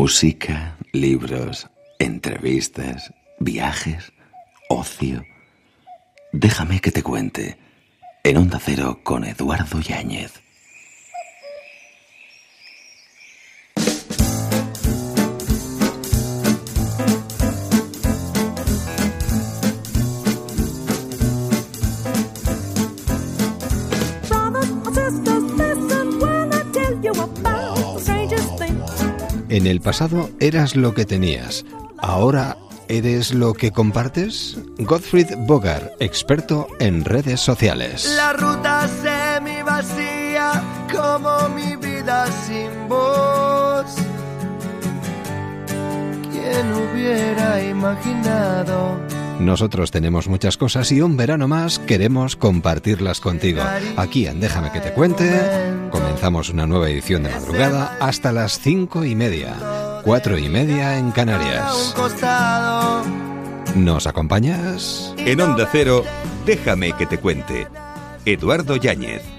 Música, libros, entrevistas, viajes, ocio. Déjame que te cuente. En Onda Cero con Eduardo Yáñez. En el pasado eras lo que tenías, ahora eres lo que compartes. Gottfried Bogart, experto en redes sociales. La ruta semi vacía como mi vida sin voz. ¿Quién hubiera imaginado? Nosotros tenemos muchas cosas y un verano más queremos compartirlas contigo. Aquí en Déjame que te cuente, comenzamos una nueva edición de madrugada hasta las cinco y media, cuatro y media en Canarias. ¿Nos acompañas? En Onda Cero, Déjame que te cuente. Eduardo Yáñez.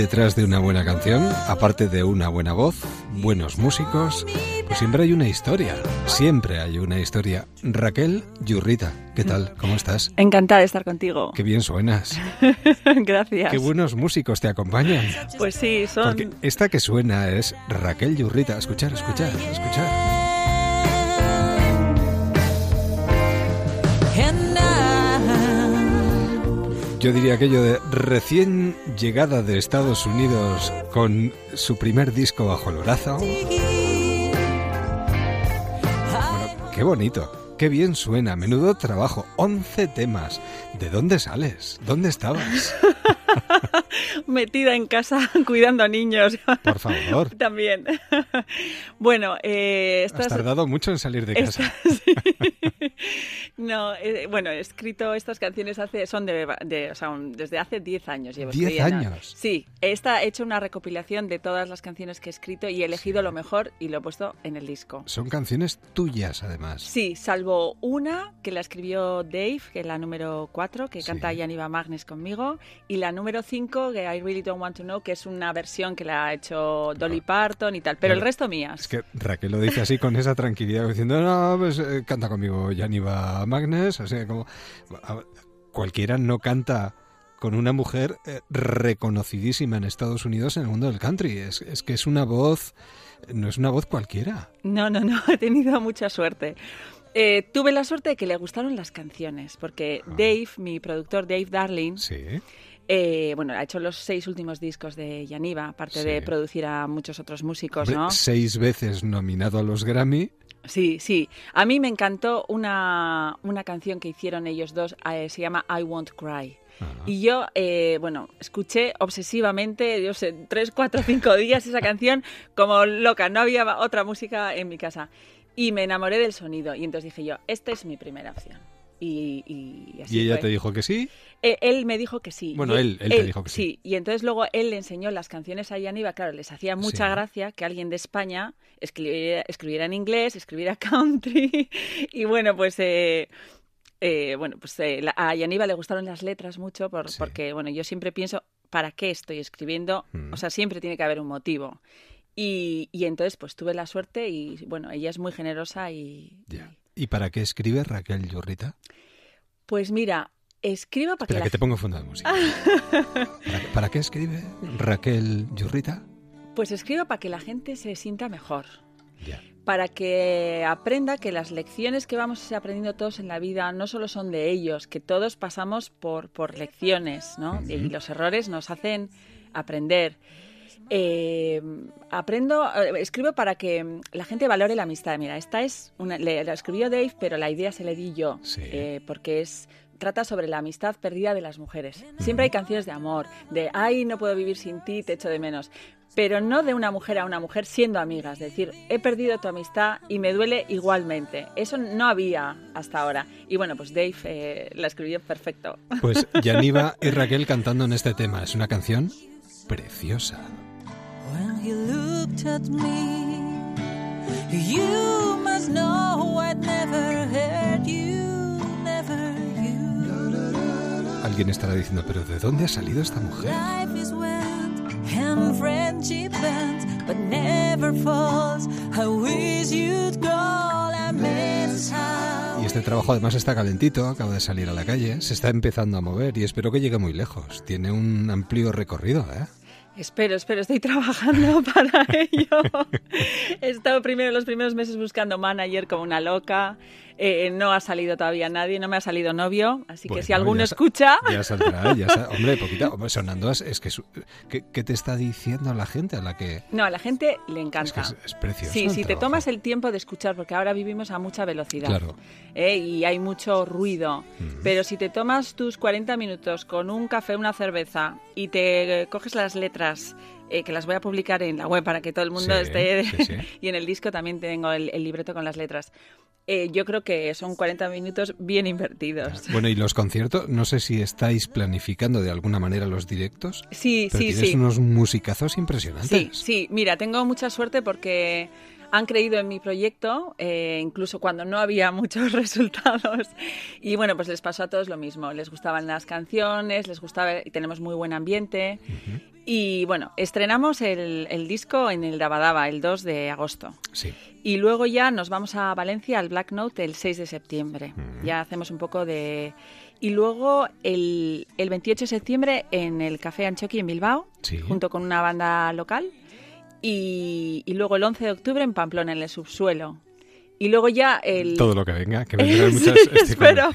Detrás de una buena canción? Aparte de una buena voz, buenos músicos, pues siempre hay una historia. Siempre hay una historia. Raquel Yurrita, ¿qué tal? ¿Cómo estás? Encantada de estar contigo. Qué bien suenas. Gracias. Qué buenos músicos te acompañan. Pues sí, son. Porque esta que suena es Raquel Yurrita. Escuchar, escuchar, escuchar. Yo diría aquello de recién llegada de Estados Unidos con su primer disco bajo el brazo. Bueno, qué bonito, qué bien suena, menudo trabajo, 11 temas. ¿De dónde sales? ¿Dónde estabas? Metida en casa cuidando a niños. Por favor. También. bueno, eh, Has tardado mucho en salir de casa. No, eh, bueno, he escrito estas canciones hace, son de, o sea, desde hace 10 años. Llevo 10 años. Sí, esta, he hecho una recopilación de todas las canciones que he escrito y he elegido lo mejor y lo he puesto en el disco. Son canciones tuyas, además. Sí, salvo una que la escribió Dave, que es la número 4, que canta Yaniva Magnes conmigo, y la número 5, que I Really Don't Want to Know, que es una versión que la ha hecho Dolly Parton y tal, pero, el resto mías. Es que Raquel lo dice así con esa tranquilidad, diciendo, no, pues eh, canta conmigo Yaniva Magnes, o sea, como cualquiera no canta con una mujer eh, reconocidísima en Estados Unidos en el mundo del country. Es, es, que es una voz, no es una voz cualquiera. No, no, no, he tenido mucha suerte. Eh, tuve la suerte de que le gustaron las canciones, porque ah. Dave, mi productor Dave Darling, sí. Eh, bueno, ha hecho los seis últimos discos de Yaniva, aparte sí. de producir a muchos otros músicos, Hombre, ¿no? Seis veces nominado a los Grammy. Sí, sí. A mí me encantó una, una canción que hicieron ellos dos, eh, se llama I Won't Cry. Ajá. Y yo, eh, bueno, escuché obsesivamente, yo sé, tres, cuatro, cinco días esa canción como loca. No había otra música en mi casa. Y me enamoré del sonido. Y entonces dije yo, esta es mi primera opción. Y, y, así ¿Y ella fue. te dijo que sí? Eh, él me dijo que sí. Bueno, Y él- él te dijo que sí. Sí, y entonces luego él le enseñó las canciones a Yaniva. Claro, les hacía mucha Sí. gracia que alguien de España escribiera, escribiera en inglés, escribiera country. y bueno, pues... eh, eh, bueno, pues eh, la- a Yaniva le gustaron las letras mucho por- Sí. porque, bueno, yo siempre pienso, ¿para qué estoy escribiendo? Mm. O sea, siempre tiene que haber un motivo. Y, y entonces, pues tuve la suerte y, bueno, ella es muy generosa. ¿Y para qué escribe Raquel Yurrita? Pues mira, escribo para que la que te pongo fondo de música. ¿Para, para qué escribe Raquel Yurrita? Pues escribo para que la gente se sienta mejor, Ya. para que aprenda que las lecciones que vamos aprendiendo todos en la vida no solo son de ellos, que todos pasamos por, por lecciones, ¿no? Y los errores nos hacen aprender. Eh, aprendo, eh, escribo para que la gente valore la amistad. Mira, esta es una, le, la escribió Dave, pero la idea se le di yo, Sí. eh, porque es trata sobre la amistad perdida de las mujeres. Siempre hay canciones de amor, de ay, no puedo vivir sin ti, te echo de menos. Pero no de una mujer a una mujer siendo amigas, es decir, he perdido tu amistad y me duele igualmente. Eso no había hasta ahora. Y bueno, pues Dave eh, la escribió perfecto. Pues Yaniva y Raquel cantando en este tema. Es una canción preciosa. When you looked at me, you must know I'd never hurt you, never you. Alguien estará diciendo, pero ¿de dónde ha salido esta mujer? Life is went and friendship bends, but never falls. I wish you'd call and miss how. Y este trabajo además está calentito, acaba de salir a la calle, se está empezando a mover y espero que llegue muy lejos. Tiene un amplio recorrido, ¿eh? Espero, espero, estoy trabajando para ello. He estado primero los primeros meses buscando manager como una loca. Eh, no ha salido todavía nadie, no me ha salido novio, así que si alguno ya escucha, Ya saldrá, ya sa- Hombre, poquita. hombre, sonando es, es que... ¿qué, qué te está diciendo la gente a la que...? no, a la gente le Es encanta. que es, es precioso. Sí, si te tomas el tiempo de escuchar, porque ahora vivimos a mucha velocidad Claro. ¿eh? y hay mucho ruido, pero si te tomas tus 40 minutos con un café, una cerveza y te eh, coges las letras, eh, que las voy a publicar en la web para que todo el mundo Sí, esté, sí, sí. y en el disco también tengo el, el libreto con las letras. Eh, yo creo que son 40 minutos bien invertidos. Bueno, y los conciertos, no sé si estáis planificando de alguna manera los directos. Sí, Pero sí, tienes sí. unos musicazos impresionantes. Sí, sí, mira, tengo mucha suerte porque han creído en mi proyecto, eh, incluso cuando no había muchos resultados. Y bueno, pues les pasó a todos lo mismo. Les gustaban las canciones, les gustaba y tenemos muy buen ambiente. Y bueno, estrenamos el, el disco en el Dabadaba el 2 de agosto. Sí. Y luego ya nos vamos a Valencia al Black Note el 6 de septiembre. Ya hacemos un poco de... Y luego el, el 28 de septiembre en el Café Anchoqui en Bilbao, Sí. junto con una banda local. Y, y luego el 11 de octubre en Pamplona, en el subsuelo. Y luego ya el... Todo lo que venga, que Sí, muchas... espero.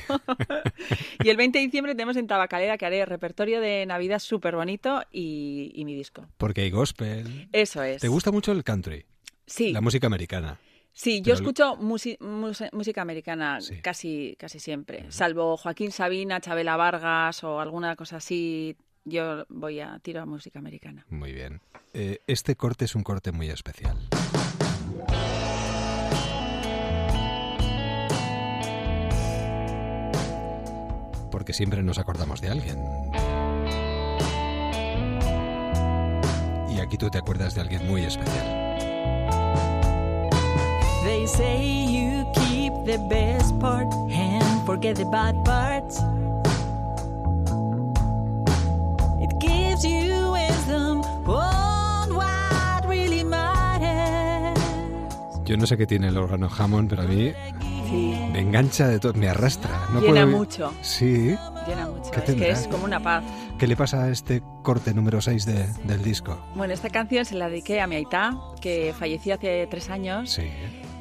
y el 20 de diciembre tenemos en Tabacalera que haré repertorio de Navidad súper bonito y, y mi disco. Porque hay gospel. Eso es. ¿Te gusta mucho el country? Sí. La música americana. Sí, yo escucho musi- música americana Sí. casi, casi siempre. Salvo Joaquín Sabina, Chabela Vargas o alguna cosa así, yo voy a tiro a música americana. Muy bien. Eh, este corte es un corte muy especial. Porque siempre nos acordamos de alguien. Y aquí tú te acuerdas de alguien muy especial. They say you keep the best part and forget the bad parts. It gives you wisdom on what really matters. Yo no sé qué tiene el órgano Hammond, pero a mí Sí, me engancha de todo, me arrastra. No llena puedo- mucho, Sí. llena mucho. ¿Qué Es que es como una paz. ¿Qué le pasa a este corte número 6 de, del disco? Bueno, esta canción se la dediqué a mi Aitá, que falleció hace tres años. Sí.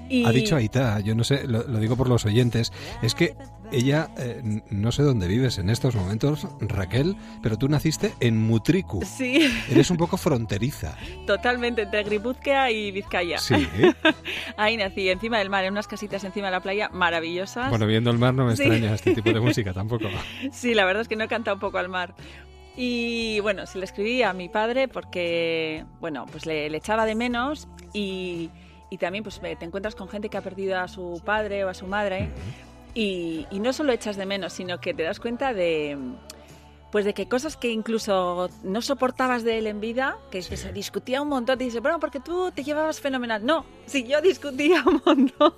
Y... Ha dicho Aita, yo no sé, lo, lo digo por los oyentes, es que ella, eh, no sé dónde vives en estos momentos, Raquel, pero tú naciste en Mutriku. Sí, Eres un poco fronteriza. totalmente, entre Guipúzcoa y Vizcaya. Sí. Ahí nací, encima del mar, en unas casitas encima de la playa maravillosas. Bueno, viendo el mar no me Sí. extraña este tipo de música tampoco. Sí, la verdad es que no he cantado un poco al mar. Y bueno, se lo escribí a mi padre porque, bueno, pues le, le echaba de menos y, y también pues te encuentras con gente que ha perdido a su padre o a su madre y, y no solo echas de menos, sino que te das cuenta de pues de que cosas que incluso no soportabas de él en vida, que, que se discutía un montón, te dices, bueno, porque tú te llevabas fenomenal. No, si yo discutía un montón.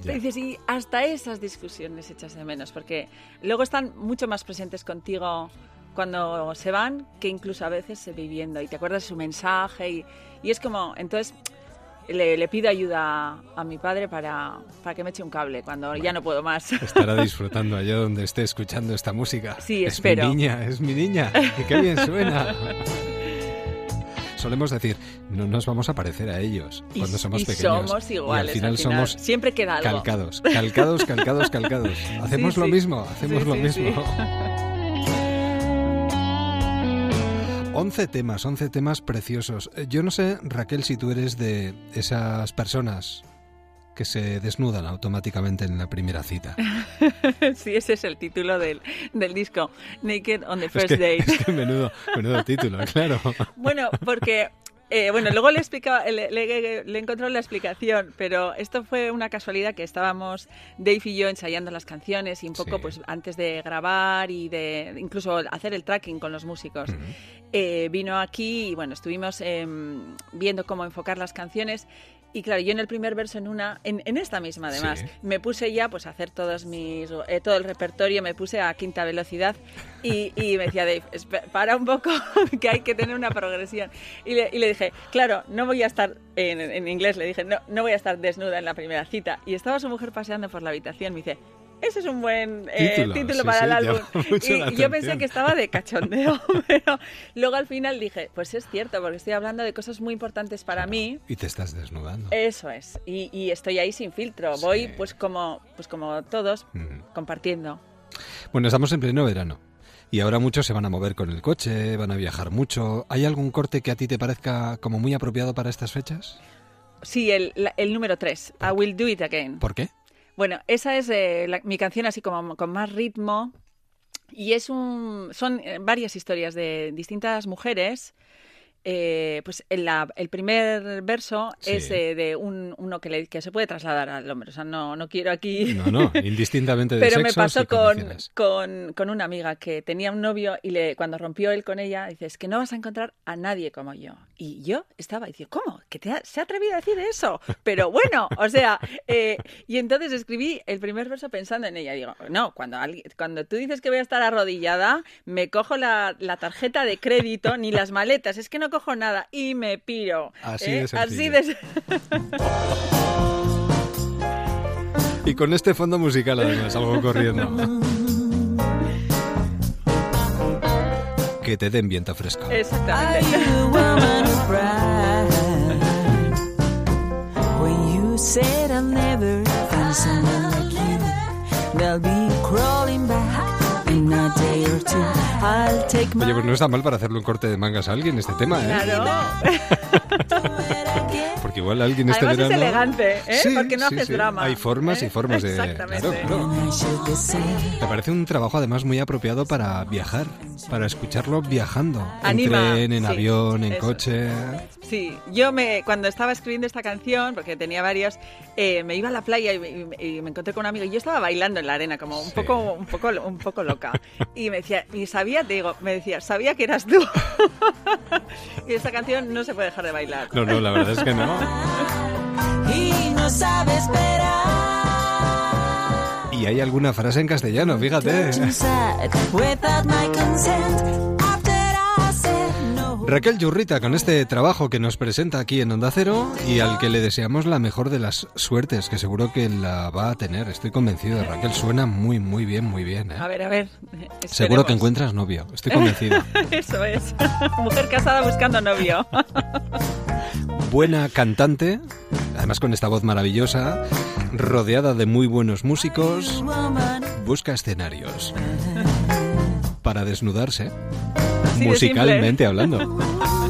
Ya. Te dices, y hasta esas discusiones echas de menos, porque luego están mucho más presentes contigo cuando se van que incluso a veces viviendo y te acuerdas de su mensaje y, y es como, entonces le, le pido ayuda a mi padre para, para que me eche un cable cuando ya no puedo más. Estará disfrutando allá donde esté escuchando esta música. Sí, es espero. mi niña, es mi niña. Y qué bien suena. Solemos decir, no nos vamos a parecer a ellos Y- cuando somos y pequeños. somos y iguales. al final, somos Siempre queda algo. calcados, calcados, calcados, calcados. Hacemos Sí, lo sí. mismo, hacemos Sí, lo mismo. 11 temas, 11 temas preciosos. Eh, Yo no sé, Raquel, si tú eres de esas personas que se desnudan automáticamente en la primera cita. sí, ese es el título del, del disco, Naked on the Es First que, Date. es que menudo, menudo título, claro. Bueno, porque eh, bueno, luego le, explicaba, le, le, le encontró la explicación, pero esto fue una casualidad que estábamos Dave y yo ensayando las canciones y un poco Sí. pues antes de grabar y de incluso hacer el tracking con los músicos. Eh, vino aquí y bueno, estuvimos em, viendo cómo enfocar las canciones. Y claro, yo en el primer verso, en una, en, en esta misma además, Sí. me puse ya pues a hacer todos mis, eh, todo el repertorio, me puse a quinta velocidad y, y me decía Dave, "Espe- para un poco, que hay que tener una progresión. Y le, y le dije, claro, no voy a estar, en, en inglés le dije, no, no voy a estar desnuda en la primera cita. Y estaba su mujer paseando por la habitación, me dice, ese es un buen eh, Título, título, sí, para sí, el álbum. Y, yo pensé que estaba de cachondeo, pero luego al final dije, pues es cierto, porque estoy hablando de cosas muy importantes para mí. Y te estás desnudando. Eso es. Y, y estoy ahí sin filtro. Voy pues como, pues como todos, compartiendo. Bueno, estamos en pleno verano. Y ahora muchos se van a mover con el coche, van a viajar mucho. ¿Hay algún corte que a ti te parezca como muy apropiado para estas fechas? Sí, el, el número 3, I Will Do It Again. ¿Por qué? Bueno, esa es eh, la- mi canción así como con más ritmo. Y es un, son eh, varias historias de distintas mujeres. Eh, pues en la- el primer verso Sí. es eh, de un, uno que, le- que se puede trasladar al hombre. O sea, no, no quiero aquí... No, no, indistintamente de Pero me sexos pasó con, con, con una amiga que tenía un novio y le, cuando rompió él con ella, dice, es que no vas a encontrar a nadie como yo. Y yo estaba diciendo, ¿cómo? ¿Que te ha- se ha atrevido a decir eso? Pero bueno, o sea, eh, y entonces escribí el primer verso pensando en ella. Digo, no, cuando, alguien, cuando tú dices que voy a estar arrodillada, me cojo la, la tarjeta de crédito ni las maletas, es que no cojo nada y me piro. Así ¿eh? de Así sencillo. de... Y con este fondo musical además, algo corriendo. Que te den viento fresco. Exactamente. said I'll never find someone like you, they'll be crawling back Oye, pues no está mal para hacerle un corte de mangas a alguien este tema, ¿eh? Claro. Porque igual alguien este Además es verano... elegante, ¿eh? Sí, Porque no sí, haces sí. drama. Hay formas y ¿eh? formas de... Exactamente. Claro, claro. Me parece un trabajo además muy apropiado para viajar, para escucharlo viajando. Anima, en tren, en avión, en eso. coche. Sí, yo me cuando estaba escribiendo esta canción, porque tenía varias, eh, me iba a la playa y, y- y me encontré con un amigo y yo estaba bailando en la arena como un poco un poco un poco loca y me decía y sabía te digo me decía sabía que eras tú y esta canción no se puede dejar de bailar. No, no, la verdad es que no. y no sabe esperar. Y hay alguna frase en castellano, fíjate. Raquel Yurrita con este trabajo que nos presenta aquí en Onda Cero y al que le deseamos la mejor de las suertes, que seguro que la va a tener. Estoy convencido de Raquel, suena muy, muy bien, muy bien. ¿eh? A ver, a ver. Seguro que encuentras novio, estoy convencido. Eso es. Mujer casada buscando novio. Buena cantante, además con esta voz maravillosa, rodeada de muy buenos músicos, busca escenarios para desnudarse, Así musicalmente hablando.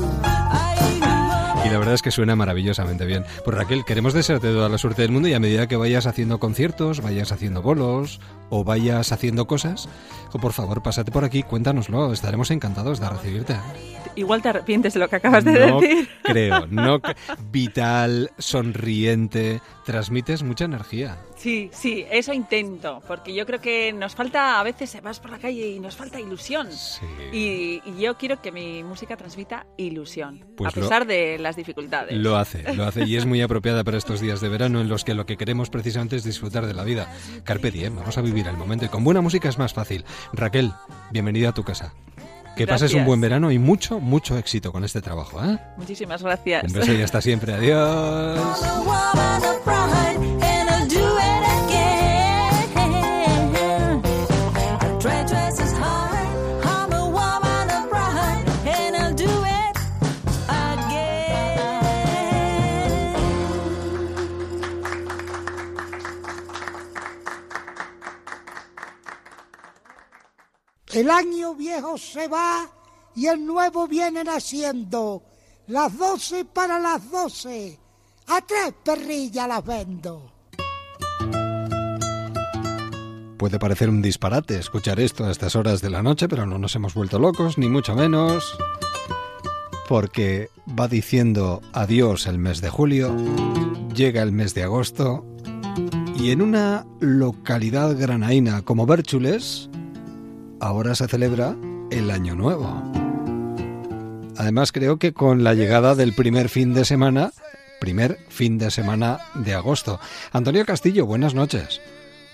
Y la verdad es que suena maravillosamente bien. Pues Raquel, queremos desearte toda la suerte del mundo y a medida que vayas haciendo conciertos, vayas haciendo bolos o vayas haciendo cosas, o por favor pásate por aquí, cuéntanoslo, estaremos encantados de recibirte. Igual te arrepientes de lo que acabas de no decir. creo, no vital, sonriente, transmites mucha energía. Sí, sí, eso intento, porque yo creo que nos falta, a veces vas por la calle y nos falta ilusión. Sí. Y, y yo quiero que mi música transmita ilusión, Pues a lo- pesar de las dificultades. Lo hace, lo hace y es muy apropiada para estos días de verano en los que lo que queremos precisamente es disfrutar de la vida. Carpe diem, vamos a vivir el momento y con buena música es más fácil. Raquel, bienvenida a tu casa. Que pases un buen verano y mucho, mucho éxito con este trabajo. ¿eh? Muchísimas gracias. Un beso y hasta siempre. Adiós. El año viejo se va y el nuevo viene naciendo. Las doce para las doce. A tres perrillas las vendo. Puede parecer un disparate escuchar esto a estas horas de la noche, pero no nos hemos vuelto locos, ni mucho menos, porque va diciendo adiós el mes de julio, llega el mes de agosto, y en una localidad granaína como Bérchules, ahora se celebra el Año Nuevo. Además creo que con la llegada del primer fin de semana, primer fin de semana de agosto. Antonio Castillo, buenas noches.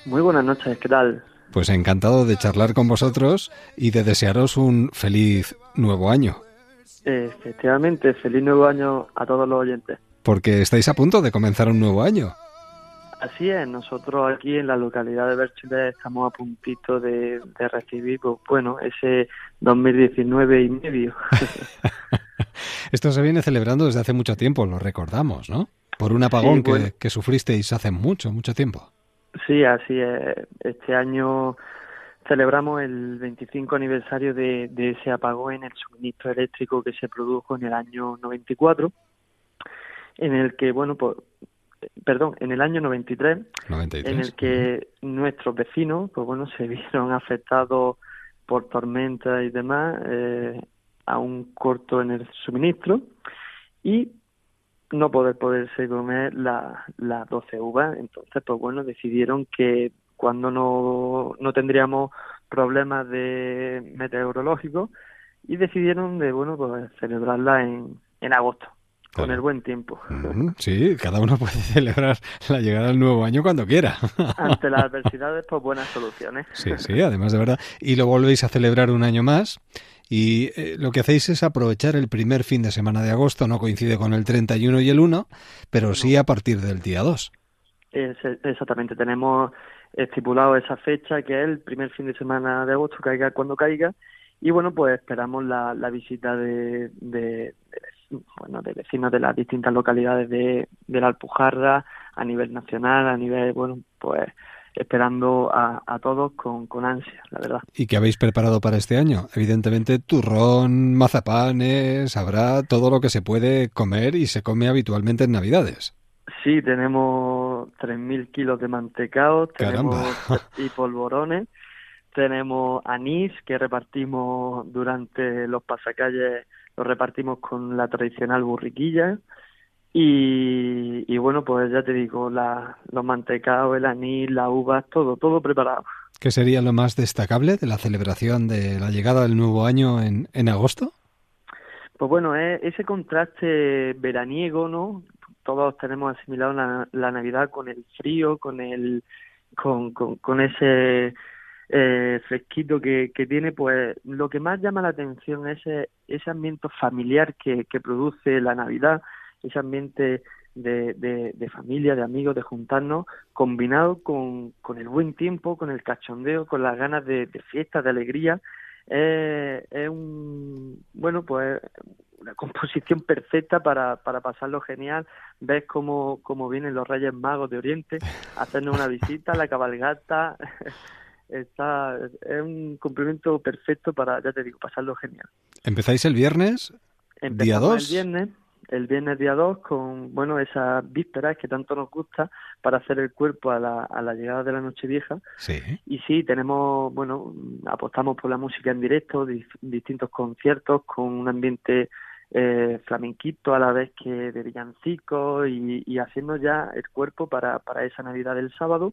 Muy buenas noches, ¿qué tal? Pues encantado de charlar con vosotros y de desearos un feliz nuevo año. Efectivamente, feliz nuevo año a todos los oyentes. Porque estáis a punto de comenzar un nuevo año. Así es, nosotros aquí en la localidad de Berchile estamos a puntito de, de recibir, pues bueno, ese 2019 y medio. Esto se viene celebrando desde hace mucho tiempo, lo recordamos, ¿no? Por un apagón Sí, bueno. que, que sufristeis hace mucho, mucho tiempo. Sí, así es. Este año celebramos el 25 aniversario de, de ese apagón en el suministro eléctrico que se produjo en el año 94, en el que, bueno, pues, perdón, en el año 93, 93. en el que nuestros vecinos, pues bueno, se vieron afectados por tormentas y demás, eh, a un corto en el suministro y no poder poderse comer la- las 12 uvas. Entonces, pues bueno, decidieron que cuando no, no tendríamos problemas de meteorológicos y decidieron de, bueno, pues celebrarla en, en agosto, con el buen tiempo. Sí, cada uno puede celebrar la llegada del nuevo año cuando quiera. Ante las adversidades, pues buenas soluciones. Sí, sí, además de verdad. Y lo volvéis a celebrar un año más. Y eh, lo que hacéis es aprovechar el primer fin de semana de agosto, no coincide con el 31 y el 1, pero sí a partir del día 2. Es- exactamente, tenemos estipulado esa fecha que es el primer fin de semana de agosto, caiga cuando caiga, y bueno, pues esperamos la, la visita de, de, de- bueno, de vecinos de las distintas localidades de, de la Alpujarra a nivel nacional, a nivel, bueno, pues esperando a, a todos con, con ansia, la verdad. ¿Y qué habéis preparado para este año? Evidentemente, turrón, mazapanes, habrá todo lo que se puede comer y se come habitualmente en Navidades. Sí, tenemos 3.000 kilos de mantecao, tenemos y polvorones, tenemos anís que repartimos durante los pasacalles, lo repartimos con la tradicional burriquilla y, y bueno, pues ya te digo, la, los mantecaos, el anís, las uvas, todo, todo preparado. ¿Qué sería lo más destacable de la celebración de la llegada del nuevo año en, en agosto? Pues bueno, es ese contraste veraniego, ¿no? Todos tenemos asimilado la, la Navidad con el frío, con el con, con, con ese eh, fresquito que, que tiene, pues lo que más llama la atención es ese, ese ambiente familiar que, que produce la Navidad, ese ambiente de, de, familia, de amigos, de juntarnos, combinado con, con el buen tiempo, con el cachondeo, con las ganas de, de fiesta, de alegría. Eh, es un, bueno, pues una composición perfecta para, para pasarlo genial. Ves cómo, cómo vienen los Reyes Magos de Oriente hacernos una visita, la cabalgata. Está, es un cumplimiento perfecto para, ya te digo, pasarlo genial. ¿Empezáis el viernes? Empezamos ¿Día dos? el viernes, el viernes día 2 con, bueno, esas vísperas que tanto nos gusta para hacer el cuerpo a la, a la llegada de la Nochevieja. Sí. Y sí, tenemos, bueno, apostamos por la música en directo, dis- distintos conciertos con un ambiente eh, flamenquito a la vez que de villancicos y, y haciendo ya el cuerpo para, para esa Navidad del sábado.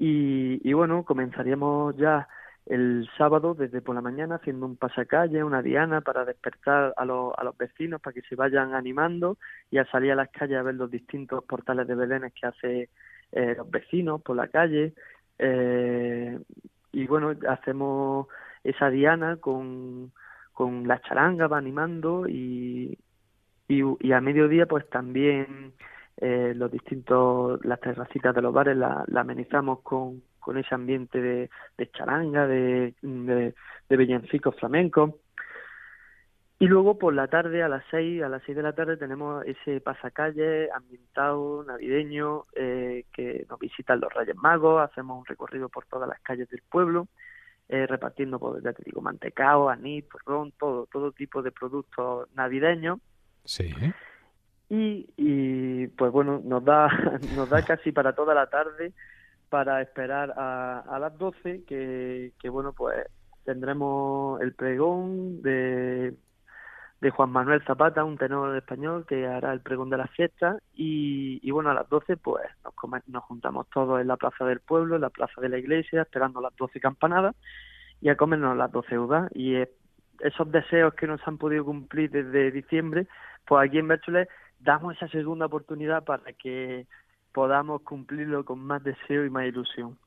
Y, y bueno, comenzaríamos ya el sábado desde por la mañana haciendo un pasacalle, una diana para despertar a los, a los vecinos para que se vayan animando y a salir a las calles a ver los distintos portales de Belénes que hace eh, los vecinos por la calle. Eh, y bueno, hacemos esa diana con, con la charanga, va animando y, y, y a mediodía pues también eh, los distintos, las terracitas de los bares la, la amenizamos con, con ese ambiente de, charanga, de, de, de flamencos. Y luego por la tarde, a las seis, a las seis de la tarde, tenemos ese pasacalle ambientado, navideño, eh, que nos visitan los Reyes Magos, hacemos un recorrido por todas las calles del pueblo, eh, repartiendo, pues, ya te digo, mantecao, anís, ron, todo, todo tipo de productos navideños. Sí. Y, y pues bueno, nos da, nos da casi para toda la tarde para esperar a, a las 12, que, que bueno, pues tendremos el pregón de, de Juan Manuel Zapata, un tenor español que hará el pregón de la fiesta y, y bueno, a las 12 pues nos, come- nos juntamos todos en la plaza del pueblo, en la plaza de la iglesia, esperando las 12 campanadas y a comernos las 12 uvas y eh, esos deseos que nos han podido cumplir desde diciembre, pues aquí en Berchulet damos esa segunda oportunidad para que podamos cumplirlo con más deseo y más ilusión.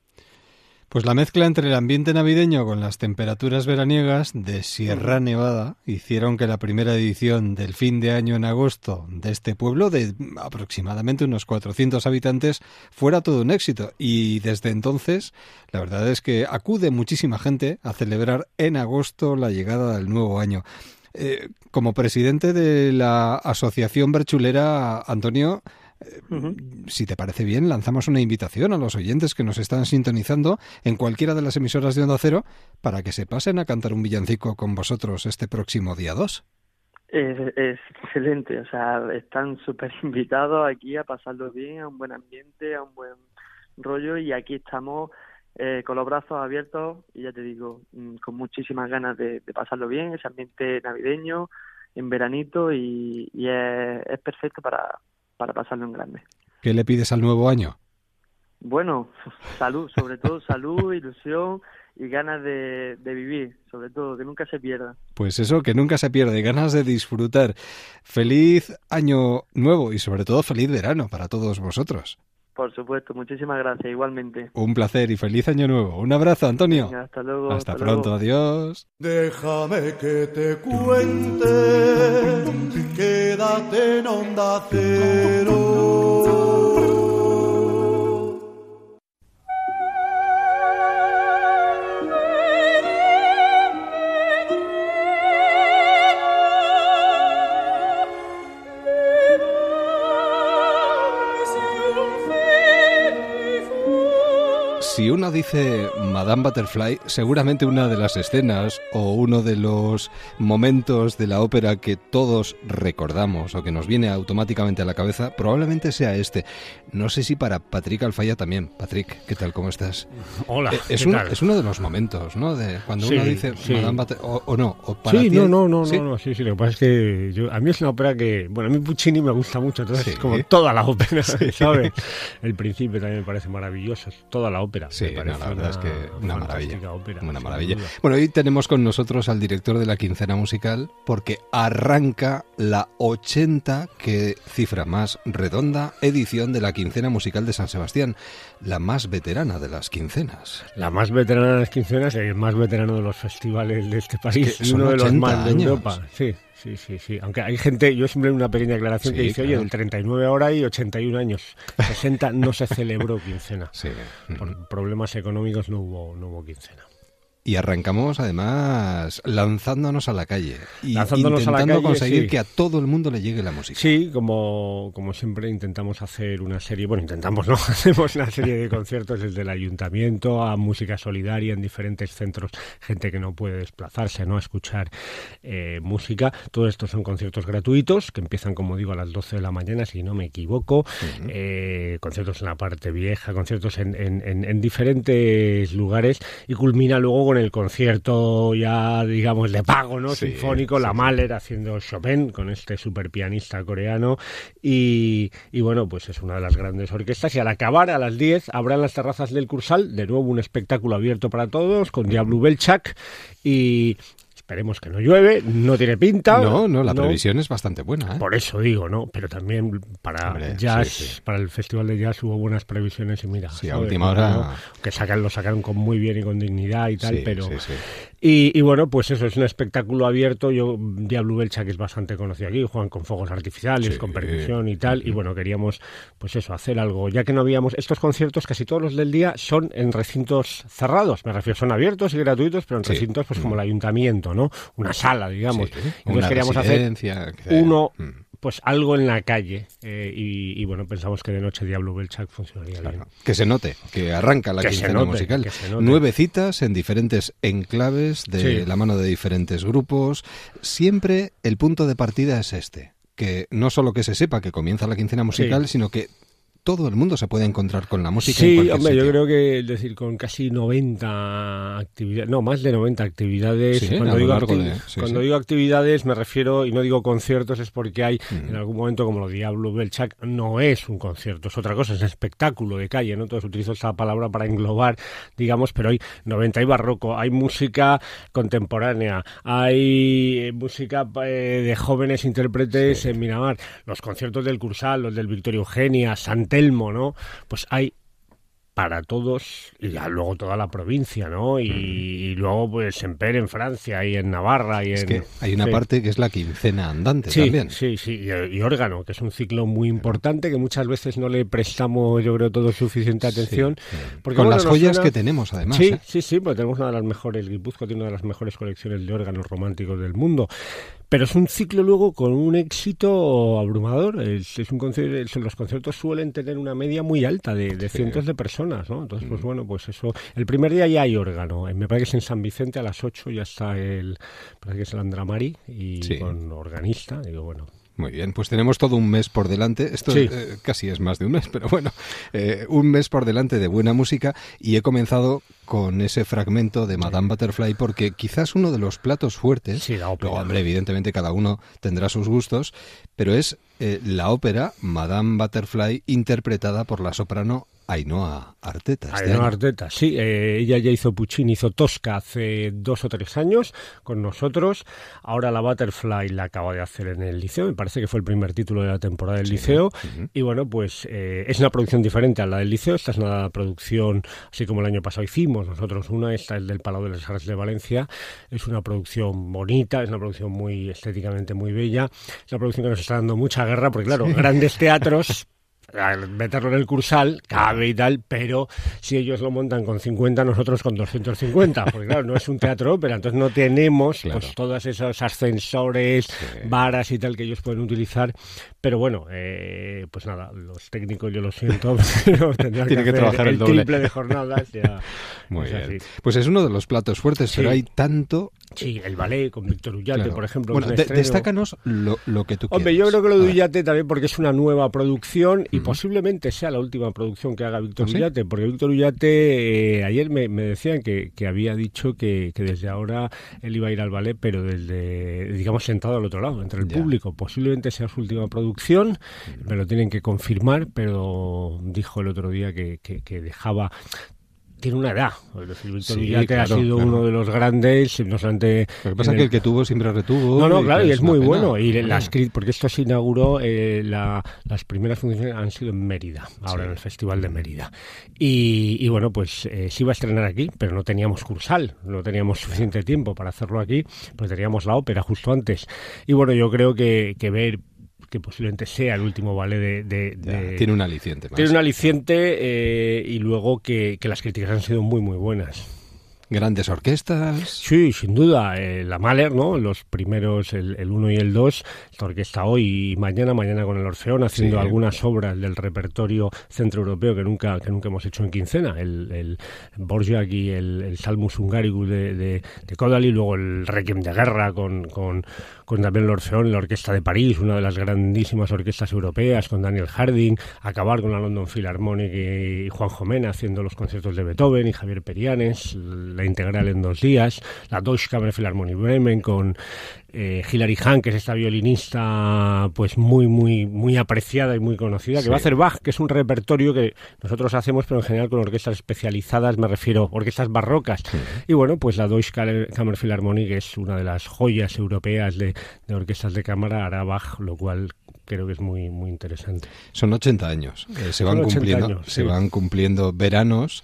Pues la mezcla entre el ambiente navideño con las temperaturas veraniegas de Sierra Nevada hicieron que la primera edición del fin de año en agosto de este pueblo, de aproximadamente unos 400 habitantes, fuera todo un éxito. Y desde entonces, la verdad es que acude muchísima gente a celebrar en agosto la llegada del nuevo año. Eh, como presidente de la Asociación Berchulera, Antonio, Ujú. si te parece bien, lanzamos una invitación a los oyentes que nos están sintonizando en cualquiera de las emisoras de Onda Cero para que se pasen a cantar un villancico con vosotros este próximo día 2. Es, es excelente, o sea, están súper invitados aquí a pasarlo bien, a un buen ambiente, a un buen rollo y aquí estamos eh, con los brazos abiertos y ya te digo, mm, con muchísimas ganas de, de pasarlo bien, ese ambiente navideño, en veranito y, y es, es perfecto para, para pasarlo en grande. ¿Qué le pides al nuevo año? Bueno, salud, sobre todo salud, ilusión y ganas de, de vivir, sobre todo, que nunca se pierda. Pues eso, que nunca se pierde, ganas de disfrutar. Feliz año nuevo y sobre todo feliz verano para todos vosotros. Por supuesto, muchísimas gracias, igualmente. Un placer y feliz año nuevo. Un abrazo, Antonio. Venga, hasta luego. Hasta pronto, adiós. Déjame que te cuente, quédate en onda cero. Si uno dice Madame Butterfly, seguramente una de las escenas o uno de los momentos de la ópera que todos recordamos o que nos viene automáticamente a la cabeza, probablemente sea este. No sé si para Patrick Alfaya también. Patrick, ¿qué tal? ¿Cómo estás? Hola, Eh, es, ¿qué uno, tal? es uno de los momentos, ¿no? De cuando Sí, uno dice sí. Madame Butterfly, o, o no, o para Sí, ti- no, no, no, ¿sí? no, no, sí, sí, lo que pasa es que yo, a mí es una ópera que, bueno, a mí Puccini me gusta mucho, entonces es como toda la ópera, ¿sabes? El principio también me parece maravilloso, es toda la ópera. Sí, me no, la verdad es que una maravilla. ópera, Una maravilla. duda. Bueno, hoy tenemos con nosotros al director de la quincena musical porque arranca la 80, que cifra más redonda, edición de la quincena musical de San Sebastián, la más veterana de las quincenas. La más veterana de las quincenas y el más veterano de los festivales de este país que y son uno de los 80 más de años. Europa. Sí, sí, sí, sí. Aunque hay gente, yo siempre una pequeña aclaración que dice, oye, claro. del 39 ahora hay 81 años. 60 no se celebró quincena. Sí. Por problemas económicos no hubo, no hubo quincena. Y arrancamos además lanzándonos a la calle y Lanzándonos a la intentando calle, conseguir sí. que a todo el mundo le llegue la música. Sí, como, como siempre intentamos hacer una serie, bueno, intentamos, ¿no? Hacemos una serie de conciertos desde el ayuntamiento a música solidaria en diferentes centros, gente que no puede desplazarse, ¿no? A escuchar eh, música. Todo esto son conciertos gratuitos que empiezan, como digo, a las 12 de la mañana, si no me equivoco. Eh, conciertos en la parte vieja, conciertos en, en- en- en diferentes lugares y culmina luego con el concierto ya, digamos, de pago, ¿no? Sí, Sinfónico, sí, la sí. Mahler haciendo Chopin con este super pianista coreano y, y bueno, pues es una de las grandes orquestas y al acabar a las 10 habrá en las terrazas del Cursal de nuevo un espectáculo abierto para todos con Diablo Belchak y esperemos que no llueve, no tiene pinta. No, no, la previsión es bastante buena. ¿eh? Por eso digo, ¿no? Pero también para Hombre, jazz, sí, sí. para el Festival de Jazz hubo buenas previsiones y mira, Sí, a última hora- ¿no? que sacan, lo sacaron con muy bien y con dignidad y tal, Sí, pero sí, sí. Y, y bueno, pues eso es un espectáculo abierto. Yo Diablo Belcha que es bastante conocido aquí, juegan con fuegos artificiales, Sí. con percusión y tal, y bueno queríamos pues eso hacer algo, ya que no habíamos estos conciertos casi todos los del día son en recintos cerrados, me refiero son abiertos y gratuitos, pero en Sí. Recintos pues como el ayuntamiento, ¿no? Una sala, digamos. Sí, Entonces una queríamos hacer uno. Pues algo en la calle eh, y, y, bueno, pensamos que de noche Diablo Belchak funcionaría bien. Claro. Que se note, que arranca la Que quincena note, musical. Nueve citas en diferentes enclaves de Sí. la mano de diferentes grupos. Siempre el punto de partida es este. Que no solo que se sepa que comienza la quincena musical, sino que todo el mundo se puede encontrar con la música Sí, hombre, yo creo que, es decir, con casi 90 actividades, no, más de 90 actividades. Sí, cuando digo, acti- de- sí, cuando sí. digo actividades me refiero, y no digo conciertos, es porque hay Mm. en algún momento, como lo Diablo Belchak, no es un concierto, es otra cosa, es un espectáculo de calle, ¿no? Entonces utilizo esa palabra para englobar, digamos, pero hay 90, hay barroco, hay música contemporánea, hay eh, música eh, de jóvenes intérpretes en Miramar, los conciertos del Cursal, los del Victoria Eugenia, San Telmo, ¿no? Pues hay para todos y ya luego toda la provincia, ¿no? Y, y luego pues en Per, en Francia y en Navarra y en... Es que hay una Sí. parte que es la quincena andante Sí, también. sí, sí, y, y órgano, que es un ciclo muy importante que muchas veces no le prestamos, yo creo, todo suficiente atención. porque, Con bueno, las joyas suena- que tenemos, además. Sí, ¿eh? sí, sí, porque tenemos una de las mejores, Guipúzcoa tiene una de las mejores colecciones de órganos románticos del mundo. Pero es un ciclo luego con un éxito abrumador. Es, es un conci- es- los conciertos suelen tener una media muy alta de, de cientos de personas, ¿no? Entonces, pues bueno, pues eso. El primer día ya hay órgano. Eh, Me parece que es en San Vicente a las 8 ya está el, parece que es el Andramari y Sí. con organista. Digo, bueno, Muy bien, pues tenemos todo un mes por delante. Esto Sí. eh, casi es más de un mes, pero bueno, eh, un mes por delante de buena música y he comenzado con ese fragmento de Madame Butterfly porque quizás uno de los platos fuertes, Sí, la ópera. luego, hombre, evidentemente cada uno tendrá sus gustos, pero es eh, la ópera Madame Butterfly interpretada por la soprano Ainhoa Arteta. este Ainhoa año. Arteta, sí, eh, ella ya hizo Puccini, hizo Tosca hace dos o tres años con nosotros. Ahora la Butterfly la acaba de hacer en el liceo, me parece que fue el primer título de la temporada del liceo. Y bueno, pues eh, es una producción diferente a la del liceo. Esta es una producción, así como el año pasado hicimos nosotros una, esta es del Palau de las Arts de Valencia. Es una producción bonita, es una producción muy estéticamente muy bella. Es una producción que nos está dando mucha guerra, porque claro, grandes teatros al meterlo en el cursal, cabe y tal, pero si ellos lo montan con 50, nosotros con 250, porque claro, no es un teatro ópera, entonces no tenemos Claro. pues todos esos ascensores, varas y tal que ellos pueden utilizar, pero bueno, eh, pues nada, los técnicos yo lo siento, pero tendrán Tiene que hacer trabajar el doble. triple de jornadas, ya, Muy es bien. así. Pues es uno de los platos fuertes, Sí. pero hay tanto... Sí, el ballet con Víctor Ullate, claro. por ejemplo. Bueno, de- destácanos lo, lo que tú quieras. Hombre, yo creo que lo de. Ullate también porque es una nueva producción y posiblemente sea la última producción que haga Víctor ¿Ah, sí? Ullate, porque Víctor Ullate eh, ayer me, me decían que, que había dicho que, que desde ahora él iba a ir al ballet, pero desde, digamos, sentado al otro lado, entre el Ya. público. Posiblemente sea su última producción, me lo tienen que confirmar, pero dijo el otro día que dejaba tiene una edad. Es decir, Víctor Sí, claro, ha sido claro. uno de los grandes, no solamente... Lo que pasa es que el que tuvo siempre retuvo. no, no, claro, y es muy pena. bueno. Y las porque esto se inauguró, eh, la- las primeras funciones han sido en Mérida, ahora Sí. en el Festival de Mérida. Y, y bueno, pues eh, se iba a estrenar aquí, pero no teníamos cursal, no teníamos suficiente tiempo para hacerlo aquí, pues teníamos la ópera justo antes. Y bueno, yo creo que, que ver que posiblemente sea el último ballet de... de- tiene un aliciente más. tiene un aliciente eh, y luego que, que las críticas han sido muy, muy buenas. Grandes orquestas. Sí, sin duda. eh, la Mahler, ¿no? Los primeros, el, el 1 y el 2, esta orquesta hoy y mañana, mañana con el Orfeón, haciendo Sí. algunas obras del repertorio centroeuropeo que nunca, que nunca hemos hecho en quincena. El, el Borjak y el, el Salmus Hungaricus de, de, de Kodali, luego el Requiem de Guerra con, con, con también el Orfeón, la Orquesta de París, una de las grandísimas orquestas europeas, con Daniel Harding, acabar con la London Philharmonic y, y Juan Jomena haciendo los conciertos de Beethoven y Javier Perianes, la integral en dos días, la Deutsche Kammer Philharmonic Bremen con eh, Hilary Hahn, que es esta violinista pues muy muy muy apreciada y muy conocida, que Sí. va a hacer Bach, que es un repertorio que nosotros hacemos, pero en general con orquestas especializadas, me refiero orquestas barrocas. Y bueno, pues la Deutsche Kammer Kammer Philharmonic es una de las joyas europeas de, de orquestas de cámara, hará Bach, lo cual creo que es muy muy interesante. Son 80 años. Eh, se van Son 80 cumpliendo, años, se sí. van cumpliendo veranos.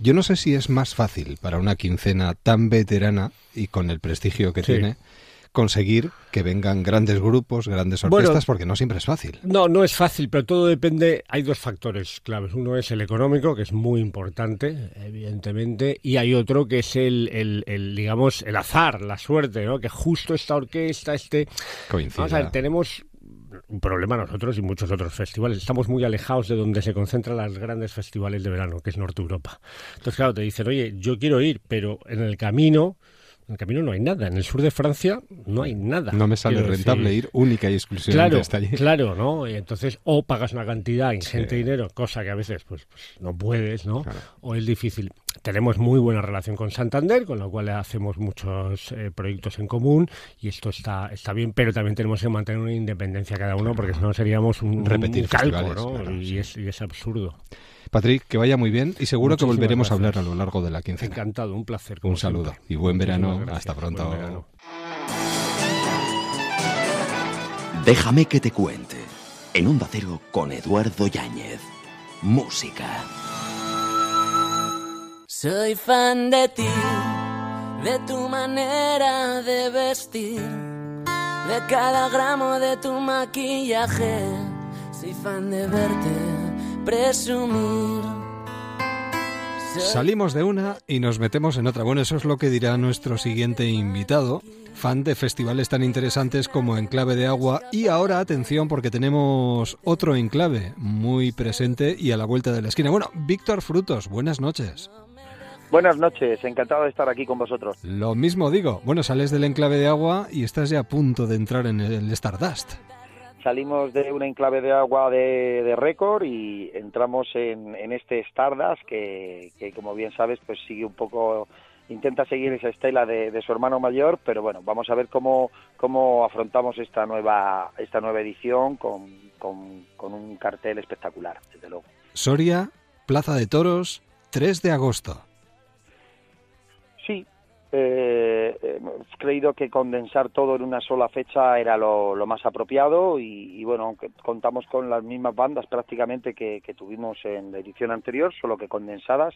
Yo no sé si es más fácil para una quincena tan veterana y con el prestigio que Sí. tiene conseguir que vengan grandes grupos, grandes Bueno, orquestas, porque no siempre es fácil. No, no es fácil, pero todo depende. Hay dos factores claves. Uno es el económico, que es muy importante, evidentemente, y hay otro que es el, el, el, digamos, el azar, la suerte, ¿no? Que justo esta orquesta, este. Coincida. Vamos a ver, tenemos un problema nosotros y muchos otros festivales. Estamos muy alejados de donde se concentran los grandes festivales de verano, que es Norte Europa. Entonces, claro, te dicen, oye, yo quiero ir, pero en el camino en el camino no hay nada. En el sur de Francia no hay nada. No me sale Quiero rentable decir, ir única y exclusivamente Claro, hasta allí. claro, ¿no? Y entonces, o pagas una cantidad ingente Sí. de dinero, cosa que a veces pues, pues, no puedes, ¿no? Claro. O es difícil. Tenemos muy buena relación con Santander, con lo cual hacemos muchos eh, proyectos en común y esto está, está bien, pero también tenemos que mantener una independencia cada uno porque si no seríamos un, Repetir un calco, ¿no? claro, y, sí. es, y es absurdo. Patrick, que vaya muy bien y seguro que volveremos a hablar a lo largo de la quincena. Encantado, un placer. Un saludo siempre. y buen verano. Gracias. Hasta pronto. Buen verano. Déjame que te cuente. En Onda Cero con Eduardo Yáñez. Música. Soy fan de ti, de tu manera de vestir, de cada gramo de tu maquillaje. Soy fan de verte presumir. Salimos de una y nos metemos en otra. Bueno, eso es lo que dirá nuestro siguiente invitado, fan de festivales tan interesantes como Enclave de Agua. Y ahora, atención, porque tenemos otro enclave muy presente y a la vuelta de la esquina. Bueno, Víctor Frutos, buenas noches. Buenas noches, encantado de estar aquí con vosotros. Lo mismo digo, bueno, sales del Enclave de Agua y estás ya a punto de entrar en el Stardust. Salimos de un enclave de agua de, de récord y entramos en, en este Stardust que, que, como bien sabes, pues sigue un poco, intenta seguir esa estela de, de su hermano mayor, pero bueno, vamos a ver cómo, cómo afrontamos esta nueva, esta nueva edición con, con, con un cartel espectacular, desde luego. Soria, Plaza de Toros, 3 de agosto. Eh, hemos creído que condensar todo en una sola fecha era lo, más apropiado y, bueno, contamos con las mismas bandas prácticamente que, tuvimos en la edición anterior, solo que condensadas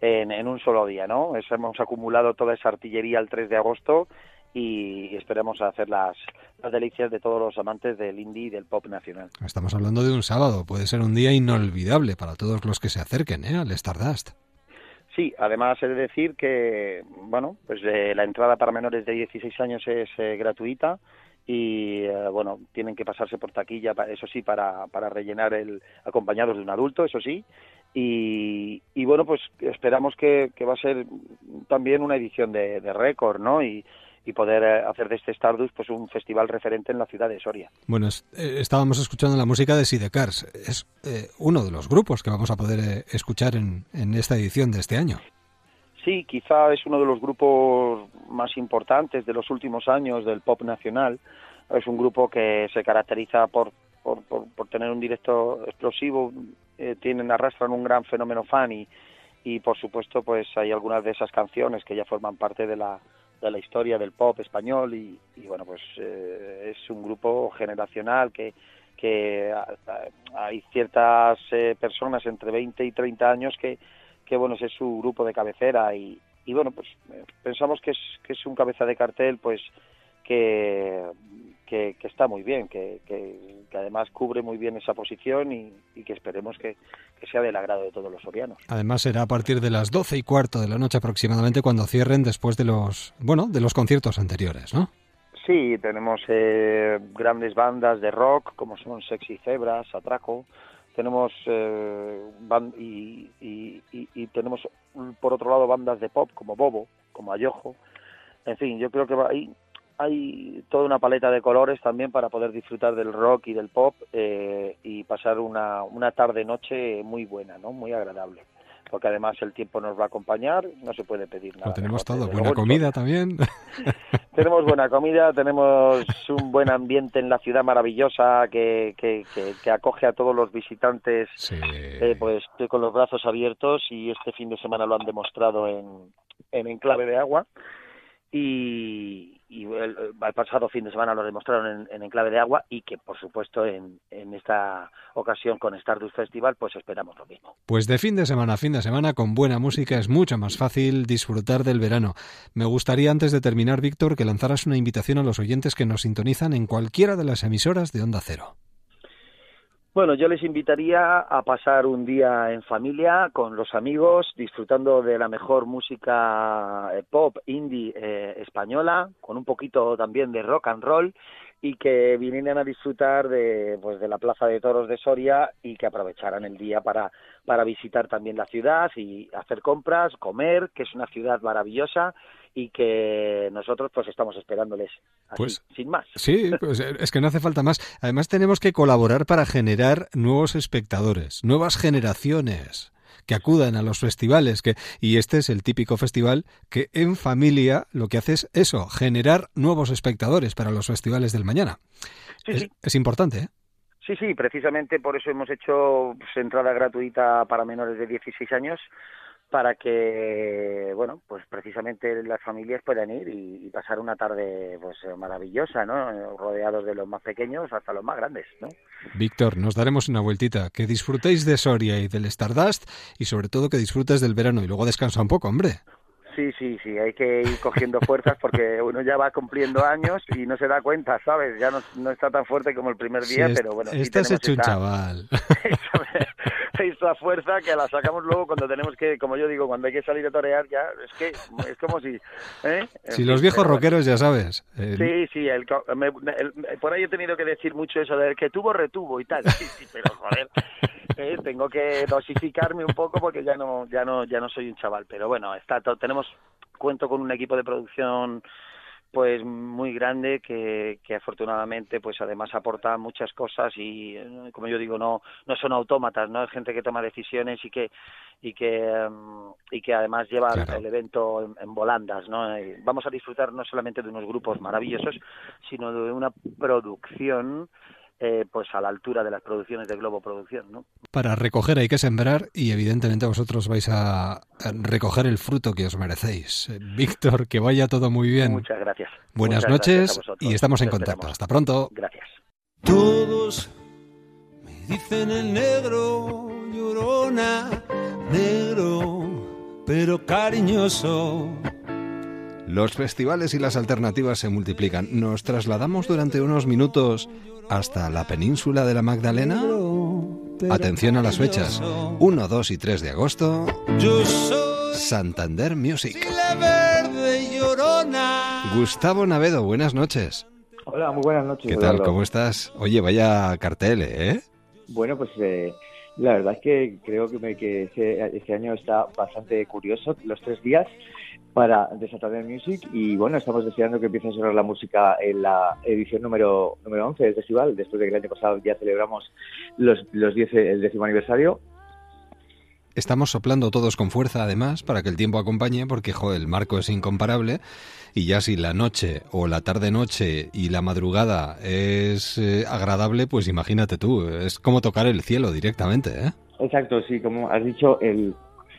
en, en un solo día, ¿no? Hemos acumulado toda esa artillería el 3 de agosto y esperemos hacer las, las delicias de todos los amantes del indie y del pop nacional. Estamos hablando de un sábado, puede ser un día inolvidable para todos los que se acerquen ¿eh? al Stardust. Sí, además he de decir que, bueno, pues la entrada para menores de 16 años es eh, gratuita y, eh, bueno, tienen que pasarse por taquilla, eso sí, para, para rellenar el, acompañados de un adulto, eso sí. Y, y bueno, pues esperamos que, que va a ser también una edición de, de récord, ¿no? Y, y poder eh, hacer de este Stardust pues un festival referente en la ciudad de Soria. Bueno, es- eh, estábamos escuchando la música de Sidecars. Es eh, uno de los grupos que vamos a poder eh, escuchar en, en esta edición de este año. Sí, quizá es uno de los grupos más importantes de los últimos años del pop nacional. Es un grupo que se caracteriza por, por, por, por tener un directo explosivo, eh, tienen, arrastran un gran fenómeno fan y, y por supuesto pues hay algunas de esas canciones que ya forman parte de la, de la historia del pop español y, y bueno pues eh, es un grupo generacional que que hay ciertas eh, personas entre 20 y 30 años que que bueno es su grupo de cabecera y, y bueno pues eh, pensamos que es que es un cabeza de cartel pues que que, que está muy bien que, que, que además cubre muy bien esa posición y, y que esperemos que, sea del agrado de todos los sorianos. Además será a partir de las doce y cuarto de la noche aproximadamente cuando cierren después de los bueno de los conciertos anteriores, ¿no? Sí, tenemos eh, grandes bandas de rock como son Sexy Zebras, Atraco, tenemos eh, ban- y, y- y- y tenemos por otro lado bandas de pop como Bobo, como Ayojo, en fin, yo creo que va- hay, hay toda una paleta de colores también para poder disfrutar del rock y del pop eh, y pasar una, una tarde-noche muy buena, ¿no? muy agradable. Porque además el tiempo nos va a acompañar, no se puede pedir nada. Lo tenemos mejor, todo, buena comida también. tenemos buena comida, tenemos un buen ambiente en la ciudad maravillosa que, que, que- que acoge a todos los visitantes Sí. eh, pues con los brazos abiertos y este fin de semana lo han demostrado en, en Enclave de Agua y, y el, el pasado fin de semana lo demostraron en, en Enclave de Agua y que por supuesto en, en esta ocasión con Stardust Festival pues esperamos lo mismo. Pues de fin de semana a fin de semana con buena música es mucho más fácil disfrutar del verano. Me gustaría antes de terminar, Víctor, que lanzaras una invitación a los oyentes que nos sintonizan en cualquiera de las emisoras de Onda Cero. Bueno, yo les invitaría a pasar un día en familia con los amigos, disfrutando de la mejor música eh, pop, indie eh, española, con un poquito también de rock and roll y que vinieran a disfrutar de, pues, de la Plaza de Toros de Soria y que aprovecharan el día para, para visitar también la ciudad y hacer compras, comer, que es una ciudad maravillosa y que nosotros pues estamos esperándoles así, Pues, sin más. Sí, pues eh, es que no hace falta más. Además tenemos que colaborar para generar nuevos espectadores, nuevas generaciones que acudan a los festivales que y este es el típico festival que en familia lo que hace es eso, generar nuevos espectadores para los festivales del mañana. Sí, es, sí. es importante, ¿eh? Sí, sí, precisamente por eso hemos hecho pues, entrada gratuita para menores de 16 años para que, bueno, pues precisamente las familias puedan ir y, y pasar una tarde pues maravillosa, ¿no? Rodeados de los más pequeños hasta los más grandes, ¿no? Víctor, nos daremos una vueltita. Que disfrutéis de Soria y del Stardust y sobre todo que disfrutes del verano y luego descansa un poco, hombre. Sí, sí, sí, hay que ir cogiendo fuerzas porque uno ya va cumpliendo años y no se da cuenta, ¿sabes? Ya no, no está tan fuerte como el primer día, pero bueno, estás hecho un chaval. esa, esa fuerza que la sacamos luego cuando tenemos que, como yo digo, cuando hay que salir a torear ya, es que es como si... ¿eh? Si los viejos rockeros ya sabes. eh, Sí, sí, el, me- el- por ahí he tenido que decir mucho eso de que tuvo, retuvo y tal. Sí, sí, pero joder, eh, tengo que dosificarme un poco porque ya no, ya no, ya no soy un chaval. Pero bueno, está, tenemos, cuento con un equipo de producción pues muy grande que, que afortunadamente pues además aporta muchas cosas y eh, como yo digo no no son autómatas no es gente que toma decisiones y que y que em, y que además lleva Claro. el evento en, en volandas no Eh, vamos a disfrutar no solamente de unos grupos maravillosos sino de una producción eh, pues a la altura de las producciones de Globo Producción no Para recoger hay que sembrar y evidentemente vosotros vais a recoger el fruto que os merecéis. Eh, Víctor, que vaya todo muy bien. muchas gracias Buenas Muchas noches y estamos en contacto. Hasta pronto. gracias Todos me dicen el negro, llorona, negro, pero cariñoso. Los festivales y las alternativas se multiplican. Nos trasladamos durante unos minutos hasta la península de la Magdalena. Atención a las fechas. 1, 2 y 3 de agosto. Santander Music. Gustavo Navedo, buenas noches. Hola, muy buenas noches. ¿Qué tal? Eduardo. ¿Cómo estás? Oye, vaya cartel, ¿eh? Bueno, pues eh, la verdad es que creo que, me- que este, este año está bastante curioso, los tres días para de Santander Music y bueno, estamos deseando que empiece a sonar la música en la edición número número 11 del festival, después de que el año pasado ya celebramos los, los 10, el décimo aniversario. Estamos soplando todos con fuerza, además, para que el tiempo acompañe, porque, jo, el marco es incomparable. Y ya si la noche o la tarde-noche y la madrugada es eh, agradable, pues imagínate tú, es como tocar el cielo directamente, ¿eh? Exacto, sí, como has dicho, el,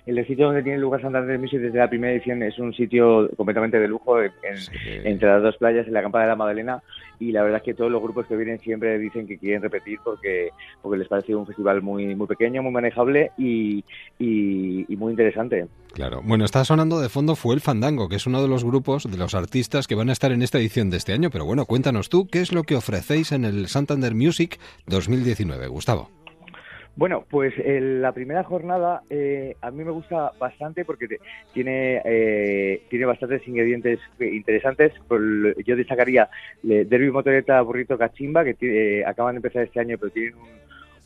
el sitio donde tiene lugar Santander Music desde la primera edición es un sitio completamente de lujo en- en- entre las dos playas en la Campa de la Magdalena y la verdad es que todos los grupos que vienen siempre dicen que quieren repetir porque porque les parece un festival muy muy pequeño, muy manejable y, y, y muy interesante. Claro. Bueno, está sonando de fondo fue el Fandango, que es uno de los grupos, de los artistas que van a estar en esta edición de este año. Pero bueno, cuéntanos tú, ¿qué es lo que ofrecéis en el Santander Music 2019, Gustavo? Bueno, pues el- la primera jornada eh, a mí me gusta bastante porque te- tiene eh, tiene bastantes ingredientes eh, interesantes. Lo- yo destacaría eh, Derby Motoreta Burrito Cachimba, que eh, acaban de empezar este año, pero tienen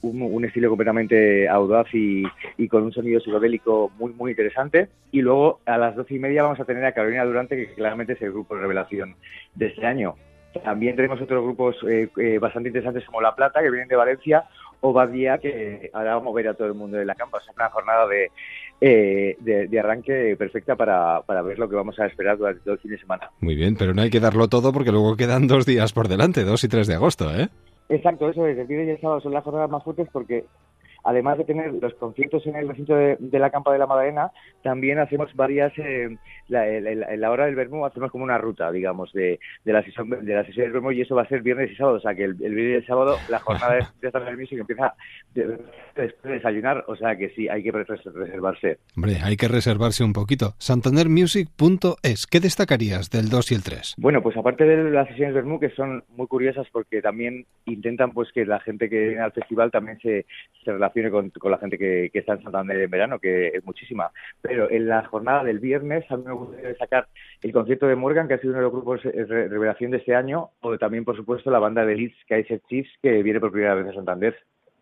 un estilo completamente audaz y, y con un sonido psicodélico muy muy interesante. Y luego a las doce y media vamos a tener a Carolina Durante, que claramente es el grupo de revelación de este año. También tenemos otros grupos eh, eh, bastante interesantes como La Plata, que vienen de Valencia, o Badía, que ahora vamos a ver a todo el mundo de la campa. Es una jornada de, eh, de, de arranque perfecta para, para ver lo que vamos a esperar durante todo el fin de semana. Muy bien, pero no hay que darlo todo porque luego quedan dos días por delante, 2 y 3 de agosto, ¿eh? Exacto, eso es. El viernes y el sábado son las jornadas más fuertes porque además de tener los conciertos en el recinto de, de la Campa de la Madalena, también hacemos varias, eh, la, en, en la hora del Bermú hacemos como una ruta, digamos, de, de, la, sesión, de la sesión del Bermú y eso va a ser viernes y sábado, o sea que el, el viernes y el sábado la jornada de, de Music empieza de- después de desayunar, o sea que sí, hay que res- reservarse. Hombre, hay que reservarse un poquito. santandermusic.es. ¿Qué destacarías del 2 y el 3? Bueno, pues aparte de las sesiones Bermú, que son muy curiosas porque también intentan pues que la gente que viene al festival también se, se relacione con, con la gente que, que está en Santander en verano, que es muchísima. Pero en la jornada del viernes a mí me gustaría destacar el concierto de Morgan, que ha sido uno de los grupos eh, re- revelación de este año, o también, por supuesto, la banda de Leeds Kaiser Chiefs, que viene por primera vez a Santander.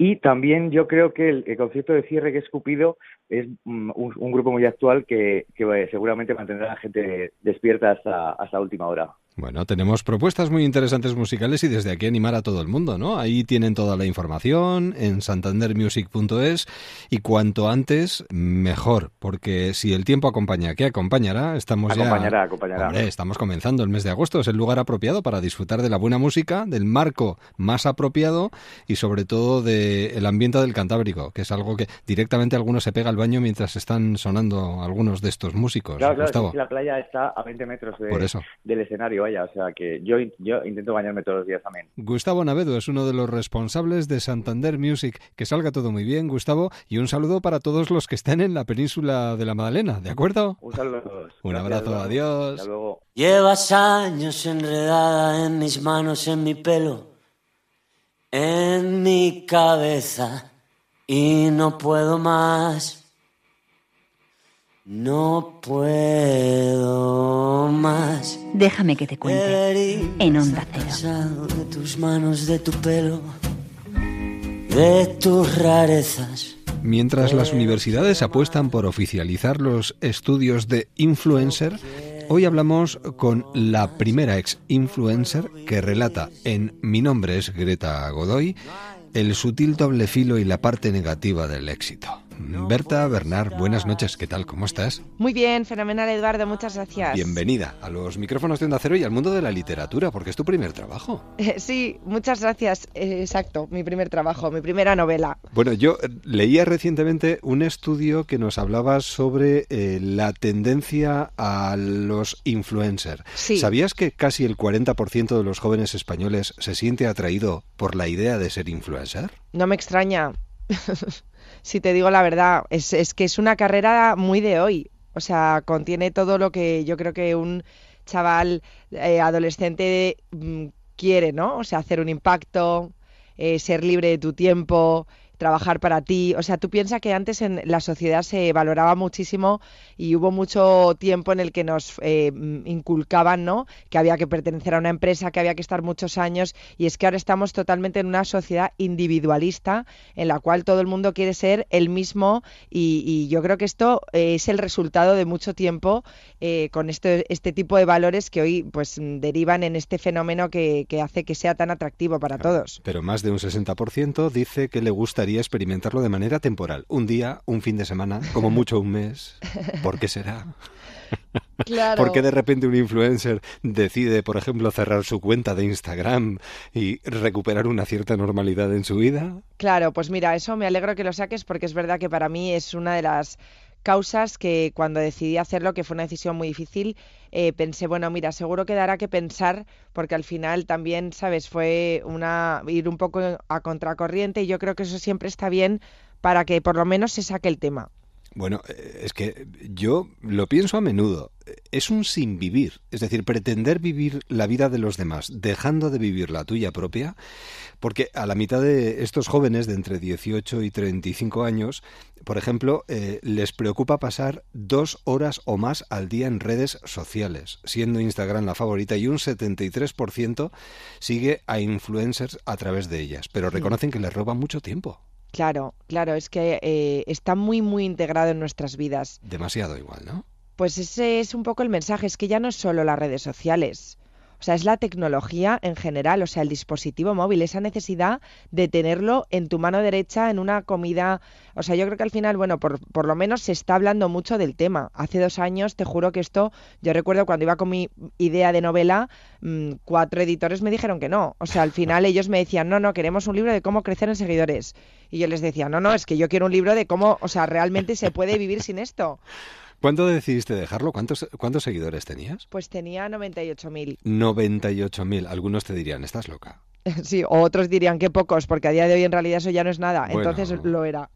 Y también yo creo que el, el concierto de cierre que es Cupido es mm, un, un grupo muy actual que, que eh, seguramente mantendrá a la gente despierta hasta, hasta última hora. Bueno, tenemos propuestas muy interesantes musicales y desde aquí animar a todo el mundo, ¿no? Ahí tienen toda la información en santandermusic.es y cuanto antes mejor, porque si el tiempo acompaña, ¿qué acompañará? Estamos ya Acompañará, acompañará. Hombre, estamos comenzando el mes de agosto, es el lugar apropiado para disfrutar de la buena música, del marco más apropiado y sobre todo del ambiente del Cantábrico, que es algo que directamente algunos se pega al baño mientras están sonando algunos de estos músicos. Claro, claro, Gustavo. la playa está a 20 metros de- Por eso. del escenario, vaya, o sea que yo, yo intento bañarme todos los días también. Gustavo Navedo es uno de los responsables de Santander Music. Que salga todo muy bien, Gustavo, y un saludo para todos los que estén en la península de la Magdalena, ¿de acuerdo? Un saludo a todos. Un Gracias, abrazo, adiós. Hasta luego. Llevas años enredada en mis manos, en mi pelo, en mi cabeza y no puedo más. No puedo más. Déjame que te cuente. En Onda Cero. De tus manos, de tu pelo, de tus rarezas. Mientras las universidades apuestan por oficializar los estudios de influencer, hoy hablamos con la primera ex influencer que relata en Mi nombre es Greta Godoy el sutil doble filo y la parte negativa del éxito. Berta Bernard, buenas noches, ¿qué tal? ¿Cómo estás? Muy bien, fenomenal Eduardo, muchas gracias. Bienvenida a los micrófonos de Onda Cero y al mundo de la literatura, porque es tu primer trabajo. Eh, Sí, muchas gracias. Eh, exacto, mi primer trabajo, mi primera novela. Bueno, yo eh, leía recientemente un estudio que nos hablaba sobre eh, la tendencia a los influencers. Sí. ¿Sabías que casi el 40% de los jóvenes españoles se siente atraído por la idea de ser influencer? No me extraña. si te digo la verdad, es, es que es una carrera muy de hoy. O sea, contiene todo lo que yo creo que un chaval eh, adolescente mm, quiere, ¿no? O sea, hacer un impacto, eh, ser libre de tu tiempo, trabajar para ti. O sea, tú piensas que antes en la sociedad se valoraba muchísimo y hubo mucho tiempo en el que nos eh, inculcaban, ¿no? Que había que pertenecer a una empresa, que había que estar muchos años y es que ahora estamos totalmente en una sociedad individualista en la cual todo el mundo quiere ser el mismo y, y yo creo que esto eh, es el resultado de mucho tiempo eh, con este, este tipo de valores que hoy pues derivan en este fenómeno que, que hace que sea tan atractivo para todos. Pero más de un 60% dice que le gustaría experimentarlo de manera temporal. Un día, un fin de semana, como mucho un mes. ¿Por qué será? Claro. ¿Por qué de repente un influencer decide, por ejemplo, cerrar su cuenta de Instagram y recuperar una cierta normalidad en su vida? Claro, pues mira, eso me alegro que lo saques porque es verdad que para mí es una de las causas que cuando decidí hacerlo, que fue una decisión muy difícil, eh, pensé, bueno, mira, seguro que dará que pensar porque al final también, sabes, fue una ir un poco a contracorriente y yo creo que eso siempre está bien para que por lo menos se saque el tema. Bueno, eh, es que yo lo pienso a menudo. Es un sin vivir, es decir, pretender vivir la vida de los demás dejando de vivir la tuya propia, porque a la mitad de estos jóvenes de entre 18 y 35 años, por ejemplo, eh, les preocupa pasar dos horas o más al día en redes sociales, siendo Instagram la favorita y un 73% sigue a influencers a través de ellas, pero reconocen que les roba mucho tiempo. Claro, claro, es que eh, está muy, muy integrado en nuestras vidas. Demasiado igual, ¿no? Pues ese es un poco el mensaje, es que ya no es solo las redes sociales. O sea, es la tecnología en general, o sea, el dispositivo móvil, esa necesidad de tenerlo en tu mano derecha en una comida. O sea, yo creo que al final, bueno, por, por lo menos se está hablando mucho del tema. Hace dos años, te juro que esto, yo recuerdo cuando iba con mi idea de novela, mmm, cuatro editores me dijeron que no. O sea, al final ellos me decían, no, no, queremos un libro de cómo crecer en seguidores. Y yo les decía, no, no, es que yo quiero un libro de cómo, o sea, realmente se puede vivir sin esto. ¿Cuándo decidiste dejarlo? ¿Cuántos, cuántos seguidores tenías? Pues tenía 98.000. 98.000. Algunos te dirían, estás loca. Sí, o otros dirían que pocos, porque a día de hoy en realidad eso ya no es nada. Bueno. Entonces lo era.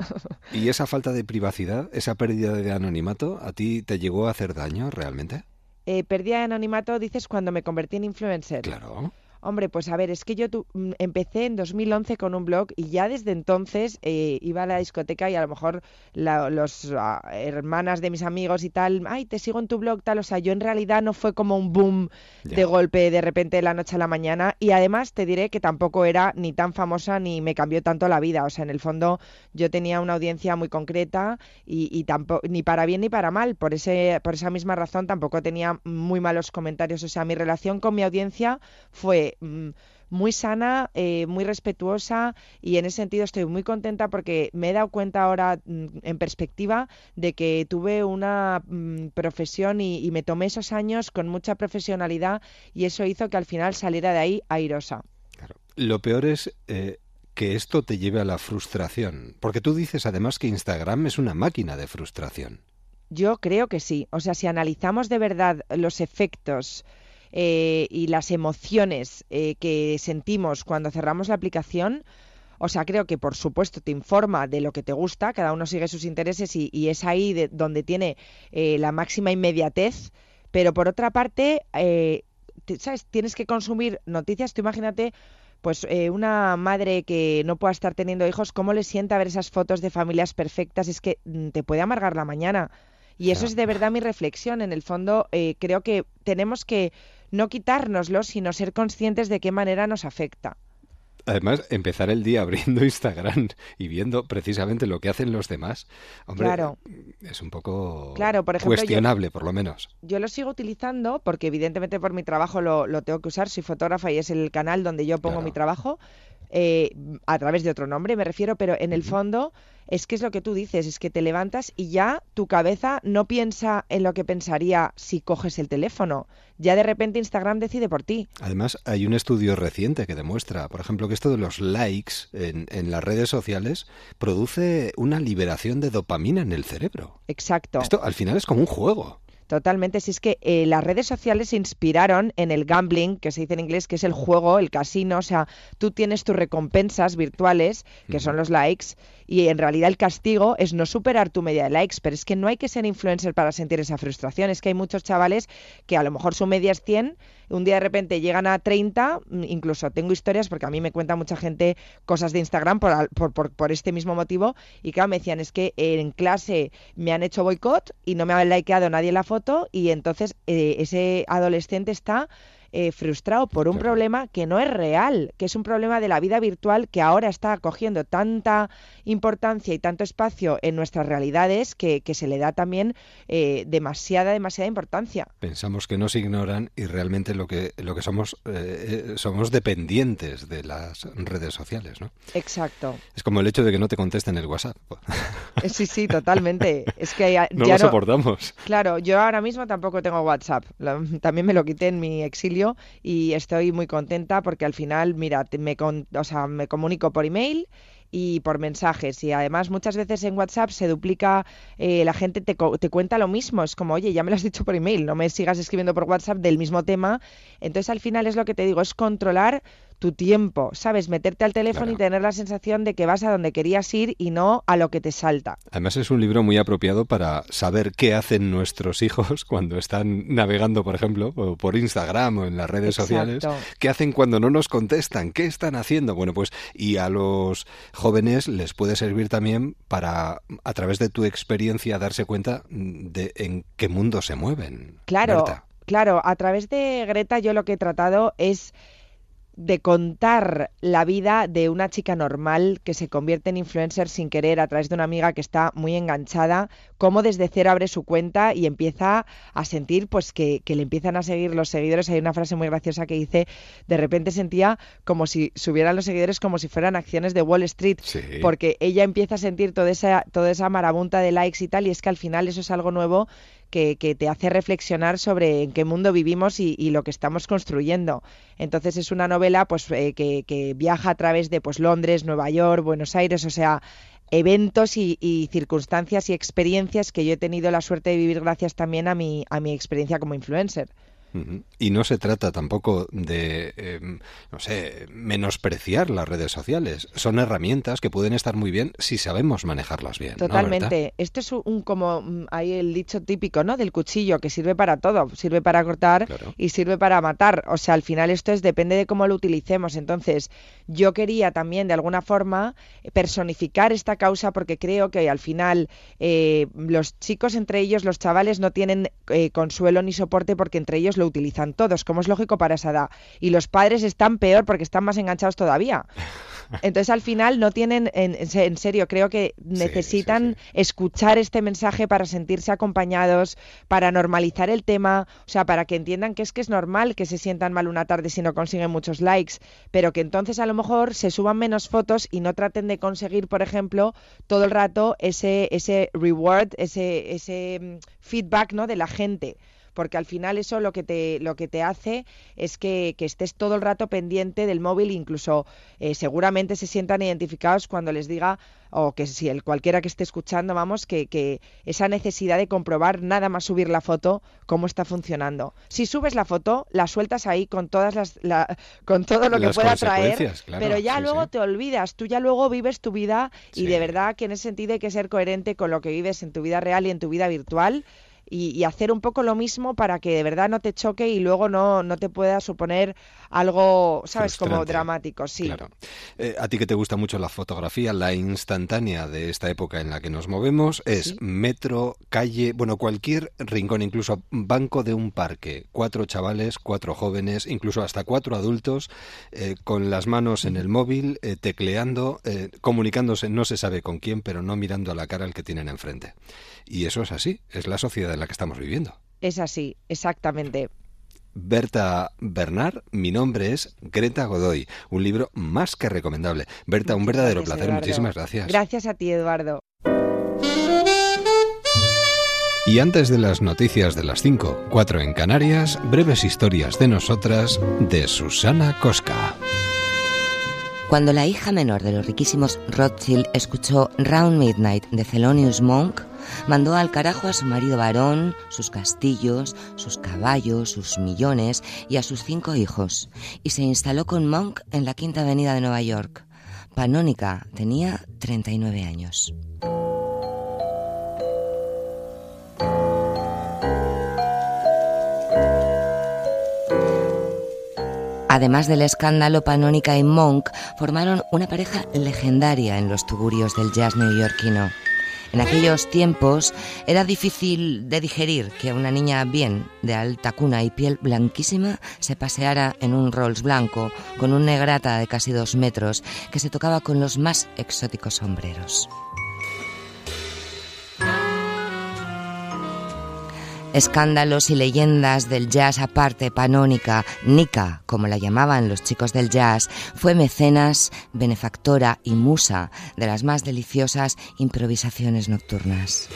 ¿Y esa falta de privacidad, esa pérdida de anonimato, a ti te llegó a hacer daño realmente? Eh, pérdida de anonimato, dices, cuando me convertí en influencer. Claro. Hombre, pues a ver, es que yo tu- mm, empecé en 2011 con un blog y ya desde entonces eh, iba a la discoteca y a lo mejor la- los ah, hermanas de mis amigos y tal, ay, te sigo en tu blog, tal. O sea, yo en realidad no fue como un boom de golpe de repente de la noche a la mañana y además te diré que tampoco era ni tan famosa ni me cambió tanto la vida. O sea, en el fondo yo tenía una audiencia muy concreta y, y tampoco, ni para bien ni para mal. Por, ese, por esa misma razón tampoco tenía muy malos comentarios. O sea, mi relación con mi audiencia fue muy sana, eh, muy respetuosa y en ese sentido estoy muy contenta porque me he dado cuenta ahora mm, en perspectiva de que tuve una mm, profesión y, y me tomé esos años con mucha profesionalidad y eso hizo que al final saliera de ahí airosa. Lo peor es eh, que esto te lleve a la frustración. Porque tú dices además que Instagram es una máquina de frustración. Yo creo que sí. O sea, si analizamos de verdad los efectos eh, y las emociones eh, que sentimos cuando cerramos la aplicación, o sea, creo que por supuesto te informa de lo que te gusta, cada uno sigue sus intereses y, y es ahí de- donde tiene eh, la máxima inmediatez, pero por otra parte, eh, te- ¿sabes? Tienes que consumir noticias, tú imagínate pues eh, una madre que no pueda estar teniendo hijos, ¿cómo le sienta ver esas fotos de familias perfectas? Es que mm, te puede amargar la mañana. Y eso es de verdad mi reflexión. En el fondo, eh, creo que tenemos que no quitárnoslo, sino ser conscientes de qué manera nos afecta. Además, empezar el día abriendo Instagram y viendo precisamente lo que hacen los demás, hombre, Claro. es un poco Claro, por ejemplo, yo- cuestionable, por lo menos. Yo lo sigo utilizando porque evidentemente por mi trabajo lo, lo tengo que usar. Soy fotógrafa y es el canal donde yo pongo mi trabajo eh, a través de otro nombre, me refiero, pero en el fondo es que es lo que tú dices, es que te levantas y ya tu cabeza no piensa en lo que pensaría si coges el teléfono. Ya de repente Instagram decide por ti. Además, hay un estudio reciente que demuestra, por ejemplo, que esto de los likes en, en las redes sociales produce una liberación de dopamina en el cerebro. Exacto. Esto al final es como un juego. Totalmente, si es que eh, las redes sociales se inspiraron en el gambling, que se dice en inglés, que es el juego, el casino, o sea, tú tienes tus recompensas virtuales, que son los likes, y en realidad el castigo es no superar tu media de likes, pero es que no hay que ser influencer para sentir esa frustración, es que hay muchos chavales que a lo mejor su media es 100, un día de repente llegan a 30, mm, incluso tengo historias, porque a mí me cuenta mucha gente cosas de Instagram por, por, por, por este mismo motivo, y claro, me decían, es que en clase me han hecho boicot y no me ha likeado nadie la foto, y entonces eh, ese adolescente está eh, frustrado por un problema que no es real, que es un problema de la vida virtual que ahora está cogiendo tanta importancia y tanto espacio en nuestras realidades que, que se le da también eh, demasiada, demasiada importancia. Pensamos que nos ignoran y realmente lo que, lo que somos, eh, somos dependientes de las redes sociales, ¿no? Exacto. Es como el hecho de que no te contesten el WhatsApp. Sí, sí, totalmente. Es que ya, No ya lo soportamos. Claro, yo ahora mismo tampoco tengo WhatsApp. También me lo quité en mi exilio y estoy muy contenta porque al final, mira, me, con- o sea, me comunico por email y por mensajes. Y además muchas veces en WhatsApp se duplica, eh, la gente te, te cuenta lo mismo. Es como, oye, ya me lo has dicho por email, no me sigas escribiendo por WhatsApp del mismo tema. Entonces al final es lo que te digo, es controlar tu tiempo, ¿sabes? Meterte al teléfono y tener la sensación de que vas a donde querías ir y no a lo que te salta. Además es un libro muy apropiado para saber qué hacen nuestros hijos cuando están navegando, por ejemplo, o por Instagram o en las redes sociales. ¿Qué hacen cuando no nos contestan? ¿Qué están haciendo? Bueno, pues y a los jóvenes les puede servir también para, a través de tu experiencia, darse cuenta de en qué mundo se mueven. Claro, Berta. claro, a través de Greta yo lo que he tratado es de contar la vida de una chica normal que se convierte en influencer sin querer a través de una amiga que está muy enganchada, cómo desde cero abre su cuenta y empieza a sentir pues que, que le empiezan a seguir los seguidores. Hay una frase muy graciosa que dice, de repente sentía como si subieran los seguidores como si fueran acciones de Wall Street, porque ella empieza a sentir toda esa, toda esa marabunta de likes y tal, y es que al final eso es algo nuevo que, te hace reflexionar sobre en qué mundo vivimos y, y lo que estamos construyendo. Entonces es una novela pues eh, que, que viaja a través de pues Londres, Nueva York, Buenos Aires, o sea, eventos y, y, circunstancias y experiencias que yo he tenido la suerte de vivir gracias también a mi, a mi experiencia como influencer. Y no se trata tampoco de, eh, no sé, menospreciar las redes sociales. Son herramientas que pueden estar muy bien si sabemos manejarlas bien. Totalmente. ¿no, Esto es un, como, hay el dicho típico, ¿no? Del cuchillo, que sirve para todo. Sirve para cortar claro. y sirve para matar. O sea, al final esto es, depende de cómo lo utilicemos. Entonces, yo quería también, de alguna forma, personificar esta causa porque creo que al final eh, los chicos entre ellos, los chavales, no tienen eh, consuelo ni soporte porque entre ellos lo utilizan todos, como es lógico para esa edad. Y los padres están peor porque están más enganchados todavía. Entonces, al final, no tienen, en, en serio, creo que necesitan sí, sí, sí. escuchar este mensaje para sentirse acompañados, para normalizar el tema, o sea, para que entiendan que es que es normal que se sientan mal una tarde si no consiguen muchos likes, pero que entonces a lo mejor se suban menos fotos y no traten de conseguir, por ejemplo, todo el rato ese, ese reward, ese, ese feedback ¿no? de la gente porque al final eso lo que te, lo que te hace es que, que estés todo el rato pendiente del móvil, incluso eh, seguramente se sientan identificados cuando les diga, o que si el cualquiera que esté escuchando, vamos, que, que esa necesidad de comprobar nada más subir la foto, cómo está funcionando. Si subes la foto, la sueltas ahí con todas las, la, con todo lo que las pueda traer, claro, pero ya sí, luego sí. te olvidas, tú ya luego vives tu vida y Sí. de verdad que en ese sentido hay que ser coherente con lo que vives en tu vida real y en tu vida virtual y, y hacer un poco lo mismo para que de verdad no te choque y luego no, no te pueda suponer algo, ¿sabes? Como dramático, sí. Claro. Eh, a ti que te gusta mucho la fotografía, la instantánea de esta época en la que nos movemos es metro, calle, bueno, cualquier rincón, incluso banco de un parque. Cuatro chavales, cuatro jóvenes, incluso hasta cuatro adultos, eh, con las manos en el móvil, eh, tecleando, comunicándose, no se sabe con quién, pero no mirando a la cara al que tienen enfrente. Y eso es así, es la sociedad en la que estamos viviendo. Es así, exactamente. Berta Bernard, mi nombre es Greta Godoy. Un libro más que recomendable. Berta, un verdadero Gracias, placer. Eduardo. Muchísimas gracias. Gracias a ti, Eduardo. Y antes de las noticias de las 5, 4 en Canarias, breves historias de nosotras de Susana Cosca. Cuando la hija menor de los riquísimos Rothschild escuchó Round Midnight de Thelonious Monk, mandó al carajo a su marido varón, sus castillos, sus caballos, sus millones y a sus cinco hijos, y se instaló con Monk en la Quinta Avenida de Nueva York. Panónica tenía 39 años. Además del escándalo, Panónica y Monk formaron una pareja legendaria en los tugurios del jazz neoyorquino. En aquellos tiempos era difícil de digerir que una niña bien de alta cuna y piel blanquísima se paseara en un Rolls blanco con un negrata de casi dos metros que se tocaba con los más exóticos sombreros. Escándalos y leyendas del jazz aparte, Panónica, Nika, como la llamaban los chicos del jazz, fue mecenas, benefactora y musa de las más deliciosas improvisaciones nocturnas.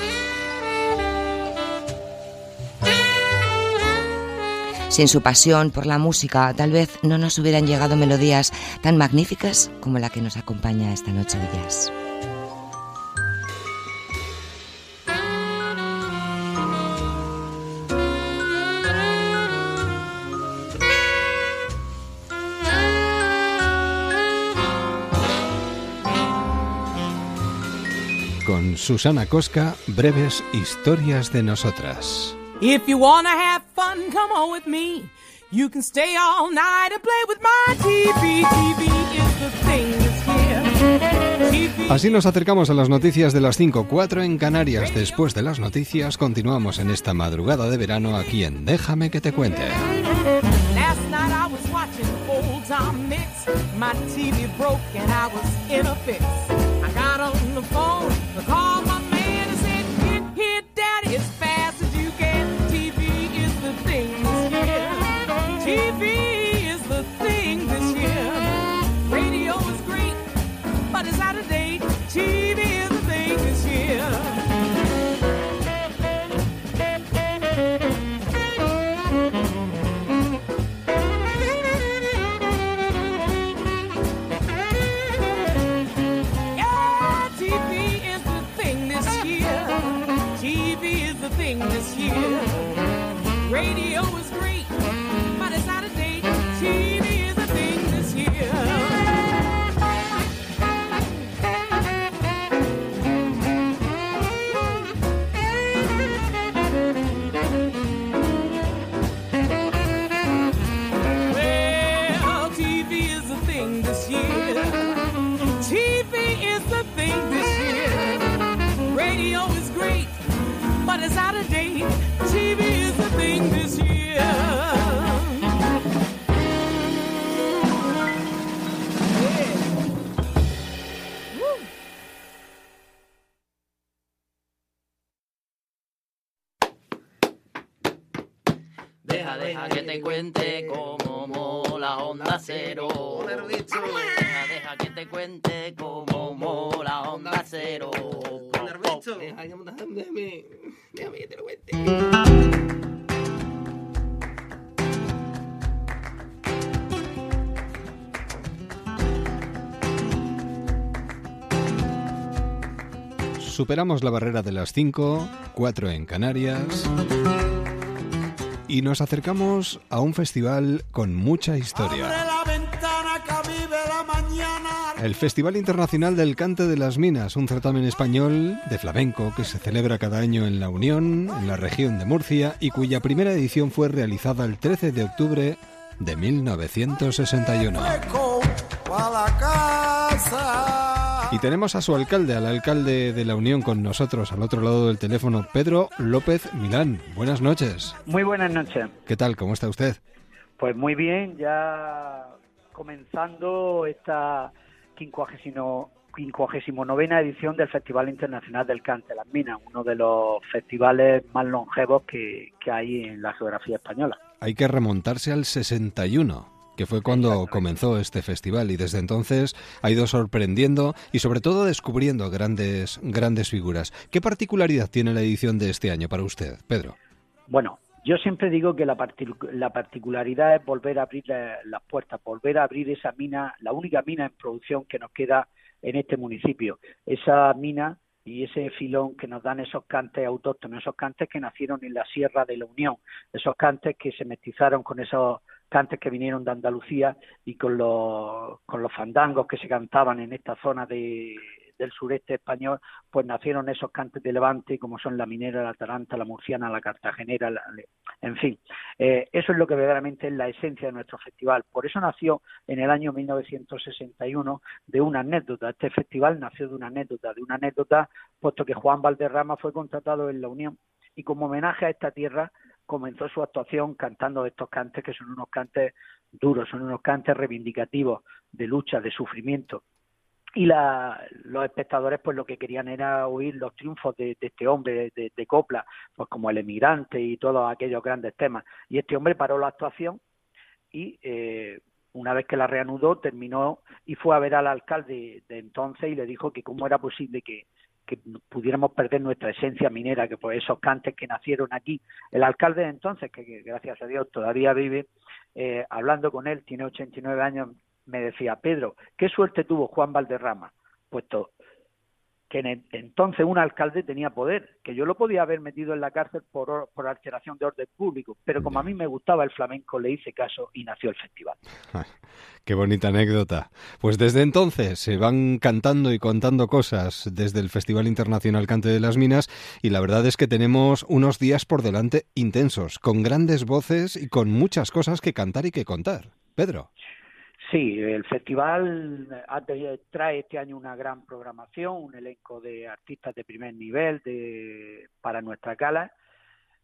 Sin su pasión por la música, tal vez no nos hubieran llegado melodías tan magníficas como la que nos acompaña esta noche de jazz. Con Susana Cosca, breves historias de nosotras. If you wanna have fun, come on with me. You can stay all night and play with my TV. TV is the thing that's here. TV Así nos acercamos a las noticias de las 5, 4 en Canarias. Después de las noticias, continuamos en esta madrugada de verano aquí en Déjame que te cuente. Last night I was watching old Tom Mix. My TV broke and I was in a fix. I got on the phone call my man and said, Get here, Superamos la barrera de las 5, 4 en Canarias. Y nos acercamos a un festival con mucha historia. El Festival Internacional del Cante de las Minas, un certamen español de flamenco que se celebra cada año en La Unión, en la región de Murcia, y cuya primera edición fue realizada el 13 de octubre de 1961. Y tenemos a su alcalde, al alcalde de La Unión con nosotros, al otro lado del teléfono, Pedro López Milán. Buenas noches. Muy buenas noches. ¿Qué tal? ¿Cómo está usted? Pues muy bien, ya comenzando esta 59 novena edición del Festival Internacional del Cante de las Minas, uno de los festivales más longevos que, que hay en la geografía española. Hay que remontarse al 61 que fue cuando comenzó este festival y desde entonces ha ido sorprendiendo y sobre todo descubriendo grandes grandes figuras. ¿Qué particularidad tiene la edición de este año para usted, Pedro? Bueno, yo siempre digo que la, partic- la particularidad es volver a abrir la- las puertas, volver a abrir esa mina, la única mina en producción que nos queda en este municipio. Esa mina y ese filón que nos dan esos cantes autóctonos, esos cantes que nacieron en la Sierra de la Unión, esos cantes que se mestizaron con esos cantes que vinieron de Andalucía y con los, con los fandangos que se cantaban en esta zona de, del sureste español, pues nacieron esos cantes de Levante, como son la minera, la taranta, la murciana, la cartagenera, la- en fin. Eh, eso es lo que verdaderamente es la esencia de nuestro festival. Por eso nació en el año 1961 de una anécdota. Este festival nació de una anécdota, de una anécdota, puesto que Juan Valderrama fue contratado en la Unión y como homenaje a esta tierra comenzó su actuación cantando estos cantes que son unos cantes duros, son unos cantes reivindicativos de lucha, de sufrimiento. Y la- los espectadores pues lo que querían era oír los triunfos de, de este hombre de, copla pues como el emigrante y todos aquellos grandes temas. Y este hombre paró la actuación y eh, una vez que la reanudó terminó y fue a ver al alcalde de entonces y le dijo que cómo era posible que, que pudiéramos perder nuestra esencia minera, que por esos cantes que nacieron aquí. El alcalde de entonces, que, gracias a Dios todavía vive, eh, hablando con él, tiene 89 años, me decía, Pedro, ¿qué suerte tuvo Juan Valderrama? Puesto que en entonces un alcalde tenía poder, que yo lo podía haber metido en la cárcel por, or- por alteración de orden público, pero como a mí me gustaba el flamenco, le hice caso y nació el festival. Qué bonita anécdota. Pues desde entonces se van cantando y contando cosas desde el Festival Internacional Cante de las Minas y la verdad es que tenemos unos días por delante intensos, con grandes voces y con muchas cosas que cantar y que contar. Pedro. Sí, el festival ha- trae este año una gran programación, un elenco de artistas de primer nivel de, para nuestra gala,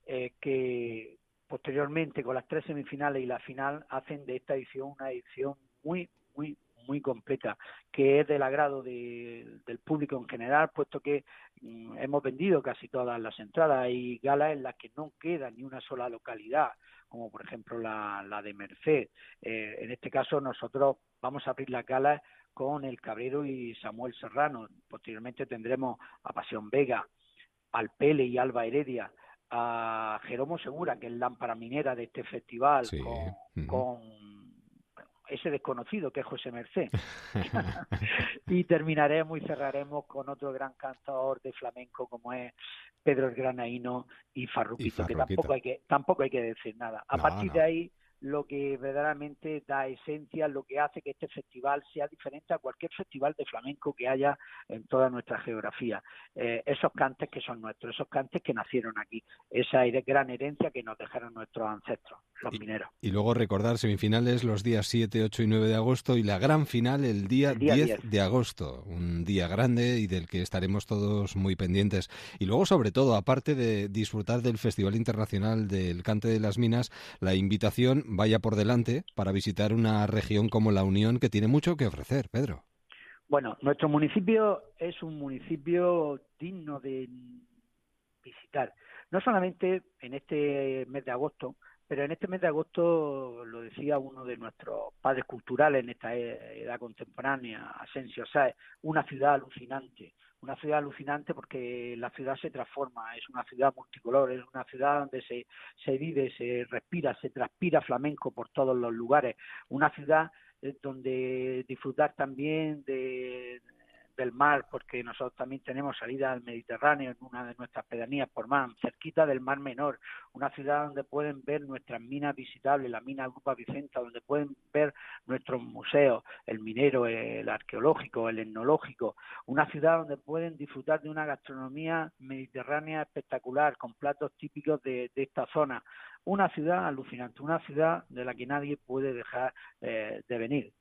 eh, que posteriormente con las tres semifinales y la final hacen de esta edición una edición muy, muy, muy completa, que es del agrado de- del público en general, puesto que mm, hemos vendido casi todas las entradas. Hay galas en las que no queda ni una sola localidad, como por ejemplo la, la de Merced. Eh, en este caso nosotros vamos a abrir las galas con El Cabrero y Samuel Serrano. Posteriormente tendremos a Pasión Vega, al Pele y Alba Heredia, a Jeromo Segura, que es lámpara minera de este festival, Sí. con, con ese desconocido que es José Merced. y terminaremos y cerraremos con otro gran cantador de flamenco como es Pedro el Granaíno y Farruquito, Y que tampoco hay que tampoco hay que decir nada. A No, partir no. de ahí lo que verdaderamente da esencia, lo que hace que este festival sea diferente a cualquier festival de flamenco que haya en toda nuestra geografía. Eh, esos cantes que son nuestros, esos cantes que nacieron aquí, esa gran herencia que nos dejaron nuestros ancestros, los mineros. Y luego recordar semifinales los días 7, 8 y 9 de agosto y la gran final el día, El día 10, 10. de agosto, un día grande y del que estaremos todos muy pendientes. Y luego, sobre todo, aparte de disfrutar del Festival Internacional del Cante de las Minas, la invitación vaya por delante para visitar una región como la Unión que tiene mucho que ofrecer, Pedro. Bueno, nuestro municipio es un municipio digno de visitar. No solamente en este mes de agosto, pero en este mes de agosto, lo decía uno de nuestros padres culturales en esta e- edad contemporánea, Asensio Sáez, una ciudad alucinante. Una ciudad alucinante porque la ciudad se transforma, es una ciudad multicolor, es una ciudad donde se, se vive, se respira, se transpira flamenco por todos los lugares. Una ciudad eh, donde disfrutar también de, del mar, porque nosotros también tenemos salida al Mediterráneo en una de nuestras pedanías por mar, cerquita del Mar Menor, una ciudad donde pueden ver nuestras minas visitables, la mina Grupa Vicenta, donde pueden ver nuestros museos, el minero, el arqueológico, el etnológico, una ciudad donde pueden disfrutar de una gastronomía mediterránea espectacular, con platos típicos de, de esta zona. Una ciudad alucinante, una ciudad de la que nadie puede dejar eh, de venir.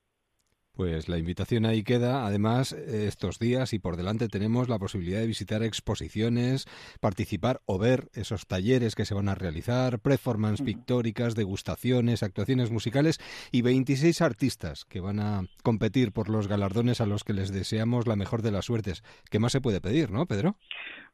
Pues la invitación ahí queda. Además, estos días y por delante tenemos la posibilidad de visitar exposiciones, participar o ver esos talleres que se van a realizar, performance pictóricas, degustaciones, actuaciones musicales y 26 artistas que van a competir por los galardones a los que les deseamos la mejor de las suertes. ¿Qué más se puede pedir, no, Pedro?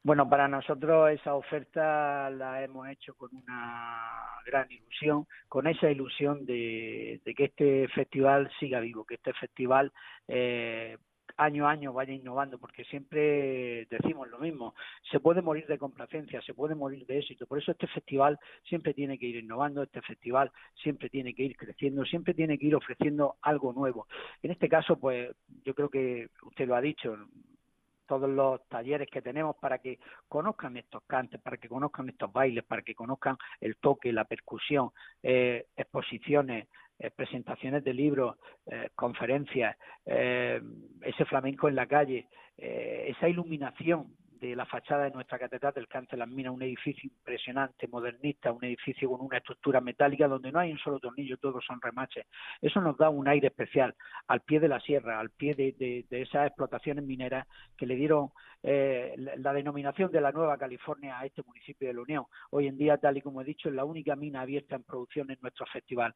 Bueno, para nosotros esa oferta la hemos hecho con una gran ilusión, con esa ilusión de, de que este festival siga vivo, que este festival eh, año a año vaya innovando, porque siempre decimos lo mismo, se puede morir de complacencia, se puede morir de éxito, por eso este festival siempre tiene que ir innovando, este festival siempre tiene que ir creciendo, siempre tiene que ir ofreciendo algo nuevo. En este caso, pues yo creo que usted lo ha dicho, todos los talleres que tenemos para que conozcan estos cantes, para que conozcan estos bailes, para que conozcan el toque, la percusión, eh, exposiciones, eh, presentaciones de libros, eh, conferencias, eh, ese flamenco en la calle, eh, esa iluminación de la fachada de nuestra catedral del Cante de las Minas, un edificio impresionante, modernista, un edificio con una estructura metálica donde no hay un solo tornillo, todos son remaches. Eso nos da un aire especial al pie de la sierra, al pie de, de- de esas explotaciones mineras que le dieron eh, la, la denominación de la Nueva California a este municipio de la Unión. Hoy en día, tal y como he dicho, es la única mina abierta en producción en nuestro festival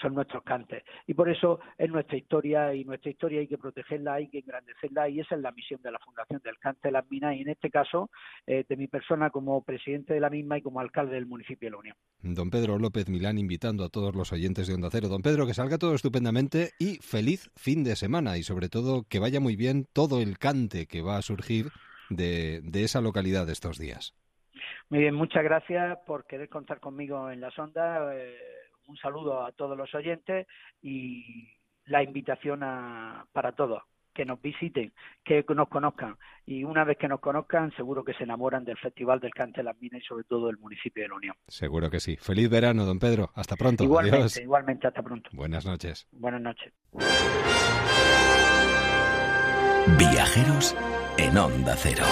son nuestros cantes. Y por eso es nuestra historia y nuestra historia hay que protegerla, hay que engrandecerla y esa es la misión de la Fundación del Cante de las Minas y en este caso eh, de mi persona como presidente de la misma y como alcalde del municipio de La Unión. Don Pedro López Milán invitando a todos los oyentes de Onda Cero. Don Pedro, que salga todo estupendamente y feliz fin de semana y sobre todo que vaya muy bien todo el cante que va a surgir de, de esa localidad estos días. Muy bien, muchas gracias por querer contar conmigo en la sonda. Eh, un saludo a todos los oyentes y la invitación a, para todos que nos visiten, que nos conozcan y una vez que nos conozcan seguro que se enamoran del Festival del Cante de las Minas y sobre todo del municipio de La Unión. Seguro que sí. Feliz verano, don Pedro. Hasta pronto. igualmente, Adiós. igualmente, hasta pronto. Buenas noches. Buenas noches. Viajeros en Onda Cero.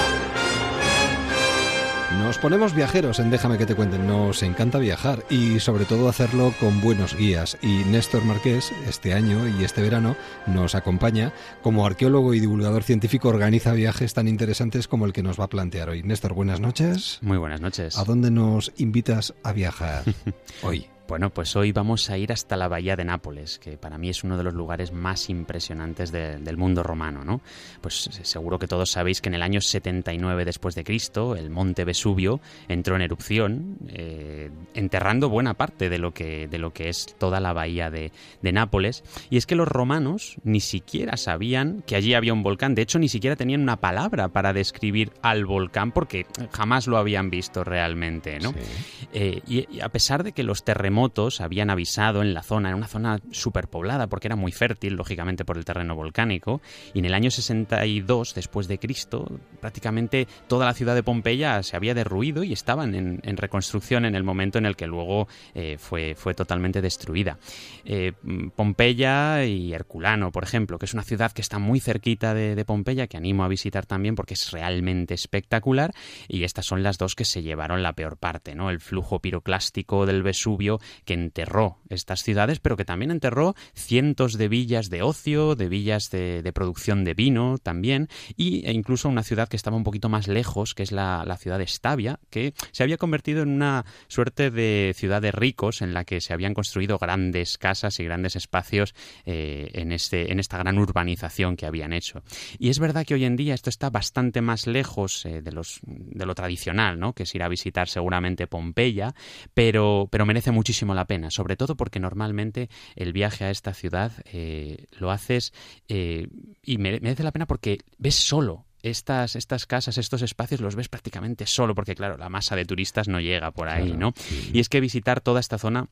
Nos ponemos viajeros en Déjame que te cuenten. Nos encanta viajar y sobre todo hacerlo con buenos guías. Y Néstor Marqués, este año y este verano, nos acompaña como arqueólogo y divulgador científico. Organiza viajes tan interesantes como el que nos va a plantear hoy. Néstor, buenas noches. Muy buenas noches. ¿A dónde nos invitas a viajar hoy? Bueno, pues hoy vamos a ir hasta la bahía de Nápoles, que para mí es uno de los lugares más impresionantes de- del mundo romano, ¿no? Pues seguro que todos sabéis que en el año 79 después de Cristo, el monte Vesubio entró en erupción, eh, enterrando buena parte de lo que de lo que es toda la bahía de, de Nápoles. Y es que los romanos ni siquiera sabían que allí había un volcán. De hecho, ni siquiera tenían una palabra para describir al volcán, porque jamás lo habían visto realmente, ¿no? Eh, y, y a pesar de que los terremotos terremotos habían avisado en la zona, en una zona superpoblada porque era muy fértil, lógicamente por el terreno volcánico, y en el año 62 después de Cristo, prácticamente toda la ciudad de Pompeya se había derruido y estaban en, reconstrucción en el momento en el que luego eh, fue, fue totalmente destruida. Eh, Pompeya y Herculano, por ejemplo, que es una ciudad que está muy cerquita de, de Pompeya, que animo a visitar también porque es realmente espectacular, y estas son las dos que se llevaron la peor parte, ¿no? El flujo piroclástico del Vesubio que enterró estas ciudades, pero que también enterró cientos de villas de ocio, de villas de, producción de vino también, y, e incluso una ciudad que estaba un poquito más lejos, que es la, ciudad de Stavia, que se había convertido en una suerte de ciudad de ricos en la que se habían construido grandes casas y grandes espacios eh, en, este, en esta gran urbanización que habían hecho. Y es verdad que hoy en día esto está bastante más lejos eh, de lo tradicional, ¿no? que es ir a visitar seguramente Pompeya, pero, pero merece muchísimo la pena, sobre todo porque normalmente el viaje a esta ciudad eh, lo haces eh, y merece la pena porque ves solo estas, estas casas, estos espacios los ves prácticamente solo, porque claro, la masa de turistas no llega por ahí, Claro, ¿no? sí. Y es que visitar toda esta zona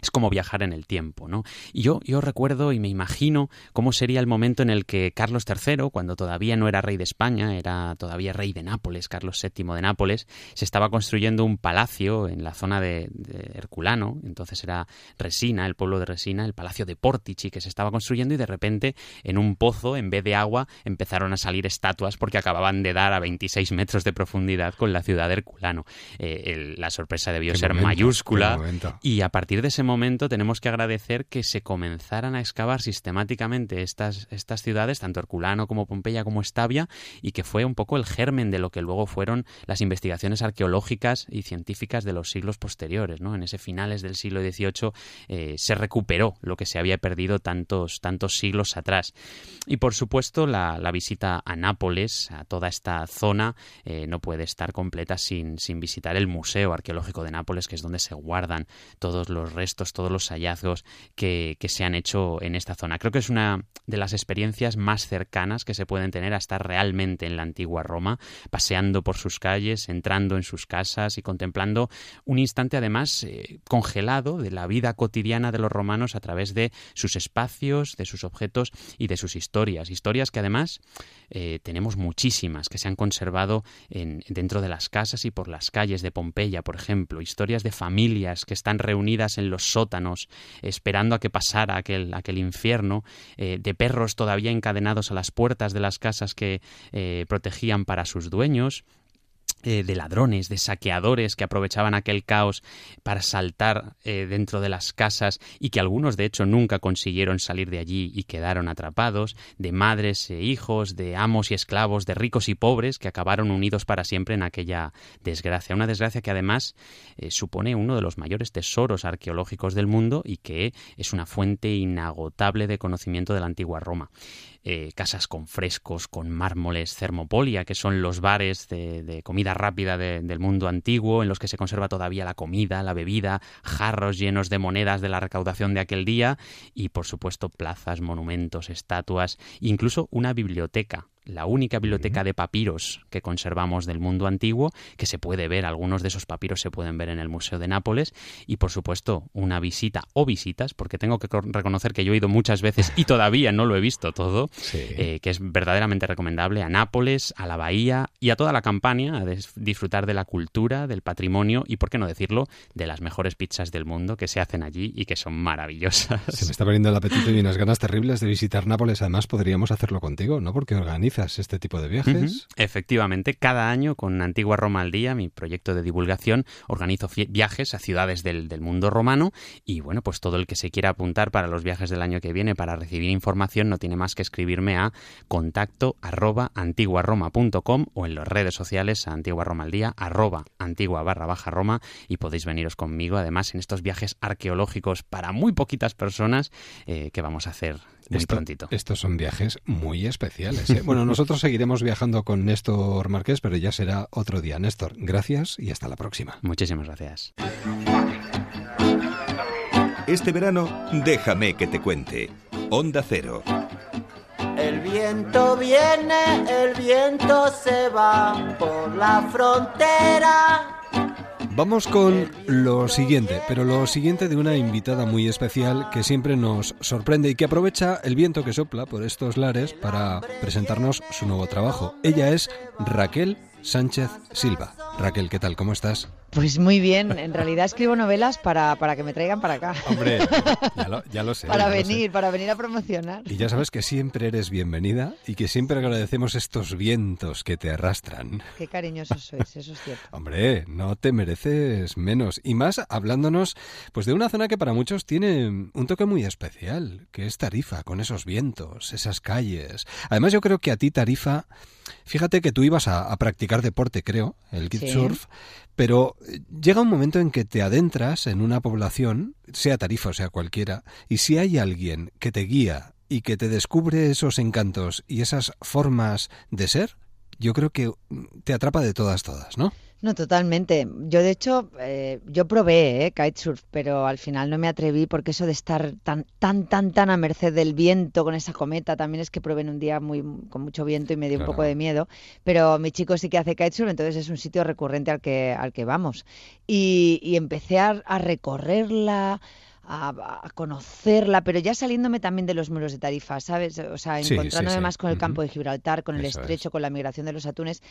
es como viajar en el tiempo, ¿no? Y yo, yo recuerdo y me imagino cómo sería el momento en el que Carlos III, cuando todavía no era rey de España, era todavía rey de Nápoles, Carlos VII de Nápoles, se estaba construyendo un palacio en la zona de, de Herculano, entonces era Resina, el pueblo de Resina, el palacio de Portici que se estaba construyendo y de repente en un pozo, en vez de agua, empezaron a salir estatuas porque acababan de dar a 26 metros de profundidad con la ciudad de Herculano. Eh, el- la sorpresa debió Qué ser momento, mayúscula y a partir de ese momento tenemos que agradecer que se comenzaran a excavar sistemáticamente estas, estas ciudades, tanto Herculano como Pompeya como Estavia, y que fue un poco el germen de lo que luego fueron las investigaciones arqueológicas y científicas de los siglos posteriores. ¿no? En ese finales del siglo XVIII eh, se recuperó lo que se había perdido tantos, tantos siglos atrás. Y por supuesto la, la visita a Nápoles, a toda esta zona, eh, no puede estar completa sin, sin visitar el Museo Arqueológico de Nápoles, que es donde se guardan todos los restos, todos los hallazgos que, se han hecho en esta zona. Creo que es una de las experiencias más cercanas que se pueden tener a estar realmente en la antigua Roma, paseando por sus calles, entrando en sus casas y contemplando un instante además eh, congelado de la vida cotidiana de los romanos a través de sus espacios, de sus objetos y de sus historias. Historias que además eh, tenemos muchísimas que se han conservado en- dentro de las casas y por las calles de Pompeya, por ejemplo. Historias de familias que están reunidas en los sótanos esperando a que pasara aquel, aquel infierno, eh, de perros todavía encadenados a las puertas de las casas que eh, protegían para sus dueños eh, de ladrones, de saqueadores que aprovechaban aquel caos para saltar eh, dentro de las casas y que algunos de hecho nunca consiguieron salir de allí y quedaron atrapados, de madres e hijos, de amos y esclavos, de ricos y pobres que acabaron unidos para siempre en aquella desgracia. Una desgracia que además eh, supone uno de los mayores tesoros arqueológicos del mundo y que es una fuente inagotable de conocimiento de la antigua Roma. Eh, casas con frescos, con mármoles, Thermopolia, que son los bares de, comida rápida de- del mundo antiguo, en los que se conserva todavía la comida, la bebida, jarros llenos de monedas de la recaudación de aquel día y, por supuesto, plazas, monumentos, estatuas, incluso una biblioteca la única biblioteca de papiros que conservamos del mundo antiguo, que se puede ver, algunos de esos papiros se pueden ver en el Museo de Nápoles, y por supuesto una visita o visitas, porque tengo que co- reconocer que yo he ido muchas veces y todavía no lo he visto todo, eh, que es verdaderamente recomendable a Nápoles, a la Bahía y a toda la campaña, a disfrutar de la cultura, del patrimonio y, por qué no decirlo, de las mejores pizzas del mundo que se hacen allí y que son maravillosas. Se me está poniendo el apetito y unas ganas terribles de visitar Nápoles. Además, podríamos hacerlo contigo, ¿no? Porque este tipo de viajes. Efectivamente, cada año con Antigua Roma al Día, mi proyecto de divulgación, organizo viajes a ciudades del, del mundo romano y bueno, pues todo el que se quiera apuntar para los viajes del año que viene para recibir información no tiene más que escribirme a contacto arroba antiguaroma.com o en las redes sociales a Antigua Roma al Día, arroba antigua barra baja Roma y podéis veniros conmigo además en estos viajes arqueológicos para muy poquitas personas eh, que vamos a hacer muy Esto- prontito. Estos son viajes muy especiales. ¿eh? Bueno, nosotros seguiremos viajando con Néstor Marqués, pero ya será otro día. Néstor, gracias y hasta la próxima. Muchísimas gracias. Este verano, déjame que te cuente. Onda Cero. El viento viene, el viento se va por la frontera. Vamos con lo siguiente, pero lo siguiente de una invitada muy especial que siempre nos sorprende y que aprovecha el viento que sopla por estos lares para presentarnos su nuevo trabajo. Ella es Raquel Sánchez Silva. Raquel, ¿qué tal? ¿Cómo estás? Pues muy bien, en realidad escribo novelas para, para que me traigan para acá. Hombre, ya lo, ya lo sé. para sé. venir, para venir a promocionar. Y ya sabes que siempre eres bienvenida y que siempre agradecemos estos vientos que te arrastran. Qué cariñosos sois, eso es cierto. Hombre, no te mereces menos. Y más hablándonos pues de una zona que para muchos tiene un toque muy especial, que es Tarifa, con esos vientos, esas calles. Además yo creo que a ti Tarifa, fíjate que tú ibas a, a practicar deporte, creo, el kitesurf, pero eh, llega un momento en que te adentras en una población, sea Tarifa o sea cualquiera, y si hay alguien que te guía y que te descubre esos encantos y esas formas de ser, yo creo que mm, te atrapa de todas, todas, ¿no? No, totalmente. Yo, de hecho, eh, yo probé eh, kitesurf, pero al final no me atreví porque eso de estar tan, tan, tan, tan a merced del viento con esa cometa, también es que probé en un día muy con mucho viento y me dio un poco de miedo. Pero mi chico sí que hace kitesurf, entonces es un sitio recurrente al que, al que vamos. Y, y empecé a, a recorrerla. A, a conocerla, pero ya saliéndome también de los muros de Tarifa, ¿sabes? O sea, encontrándome sí, sí. más con el campo de Gibraltar, con el Eso es. estrecho, con la migración de los atunes.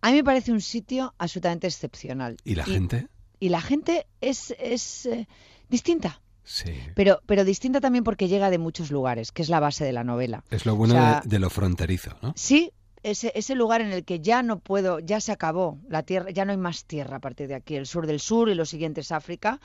A mí me parece un sitio absolutamente excepcional. ¿Y la gente? Y la gente es, es eh, distinta. Sí. Pero, pero distinta también porque llega de muchos lugares, que es la base de la novela. Es lo bueno O sea, de, de lo fronterizo, ¿no? Sí, ese, ese lugar en el que ya no puedo, ya se acabó la tierra, ya no hay más tierra a partir de aquí, el sur del sur y lo siguiente es África.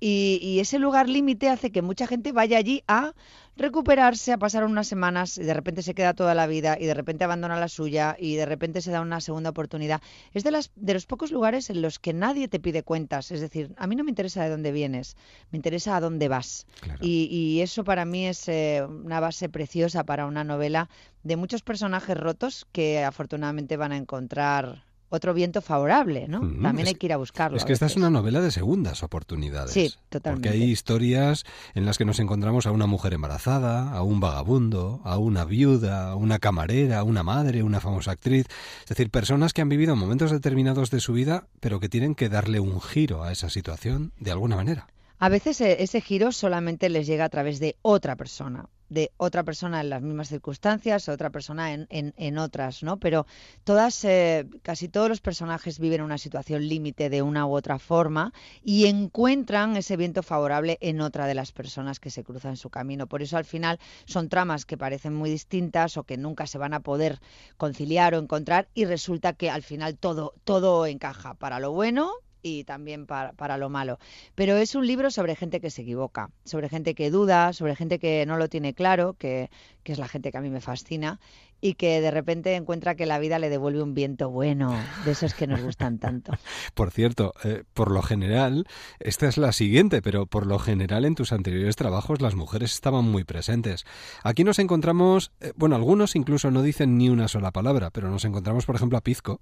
Y, y ese lugar límite hace que mucha gente vaya allí a recuperarse, a pasar unas semanas y de repente se queda toda la vida y de repente abandona la suya y de repente se da una segunda oportunidad. Es de, las, de los pocos lugares en los que nadie te pide cuentas. Es decir, a mí no me interesa de dónde vienes, me interesa a dónde vas. Y, y eso para mí es eh, una base preciosa para una novela de muchos personajes rotos que afortunadamente van a encontrar otro viento favorable, ¿no? Mm, También hay que ir a buscarlo. Es que esta es una novela de segundas oportunidades. Sí, totalmente. Porque hay historias en las que nos encontramos a una mujer embarazada, a un vagabundo, a una viuda, a una camarera, a una madre, una famosa actriz. Es decir, personas que han vivido momentos determinados de su vida, pero que tienen que darle un giro a esa situación de alguna manera. A veces eh, ese giro solamente les llega a través de otra persona, de otra persona en las mismas circunstancias, otra persona en, en, en otras, ¿no? Pero todas, eh, casi todos los personajes viven una situación límite de una u otra forma y encuentran ese viento favorable en otra de las personas que se cruzan su camino. Por eso al final son tramas que parecen muy distintas o que nunca se van a poder conciliar o encontrar y resulta que al final todo, todo encaja para lo bueno y también para, para, lo malo. Pero es un libro sobre gente que se equivoca, sobre gente que duda, sobre gente que no lo tiene claro, que, que, es la gente que a mí me fascina, y que de repente encuentra que la vida le devuelve un viento bueno, de esos que nos gustan tanto. Por cierto, eh, por lo general, esta es la siguiente, pero por lo general en tus anteriores trabajos las mujeres estaban muy presentes. Aquí nos encontramos, eh, bueno, algunos incluso no dicen ni una sola palabra, pero nos encontramos, por ejemplo, a Pizco.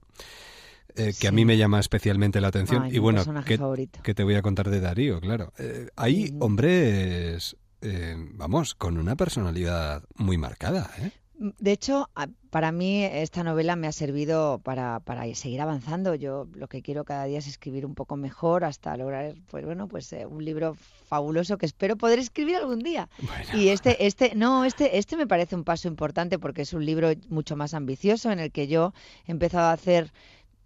Eh, que sí. a mí me llama especialmente la atención. Ay, y bueno, que, que, te voy a contar de Darío, claro. Eh, hay mm. hombres, eh, vamos, con una personalidad muy marcada. ¿eh? De hecho, para mí esta novela me ha servido para, para, seguir avanzando. Yo lo que quiero cada día es escribir un poco mejor hasta lograr, pues bueno, pues eh, un libro fabuloso que espero poder escribir algún día. Bueno. Y este, este, no, este, este me parece un paso importante porque es un libro mucho más ambicioso en el que yo he empezado a hacer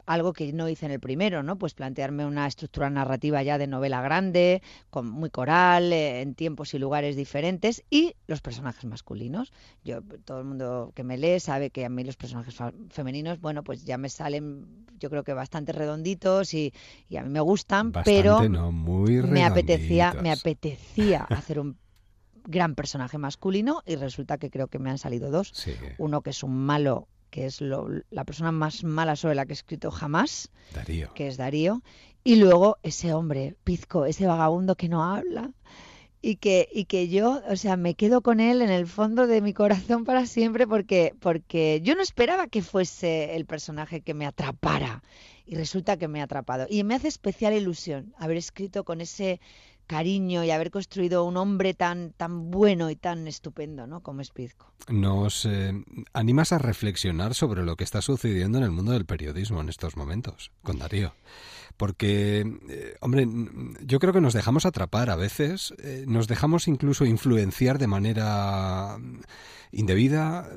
algo que no hice en el primero, ¿no? Pues plantearme una estructura narrativa ya de novela grande, con muy coral, eh, en tiempos y lugares diferentes y los personajes masculinos. Yo todo el mundo que me lee sabe que a mí los personajes femeninos, bueno, pues ya me salen yo creo que bastante redonditos y, y a mí me gustan, bastante, pero no, muy me apetecía me apetecía hacer un gran personaje masculino y resulta que creo que me han salido dos. Sí. Uno que es un malo que es lo, la persona más mala sobre la que he escrito jamás, Darío. que es Darío, y luego ese hombre, Pizco, ese vagabundo que no habla, y que, y que yo, o sea, me quedo con él en el fondo de mi corazón para siempre porque, porque yo no esperaba que fuese el personaje que me atrapara, y resulta que me ha atrapado. Y me hace especial ilusión haber escrito con ese cariño y haber construido un hombre tan, tan bueno y tan estupendo, ¿no? Como es Pizco. Nos eh, animas a reflexionar sobre lo que está sucediendo en el mundo del periodismo en estos momentos, con Darío. Porque, eh, hombre, yo creo que nos dejamos atrapar a veces, eh, nos dejamos incluso influenciar de manera mm, indebida.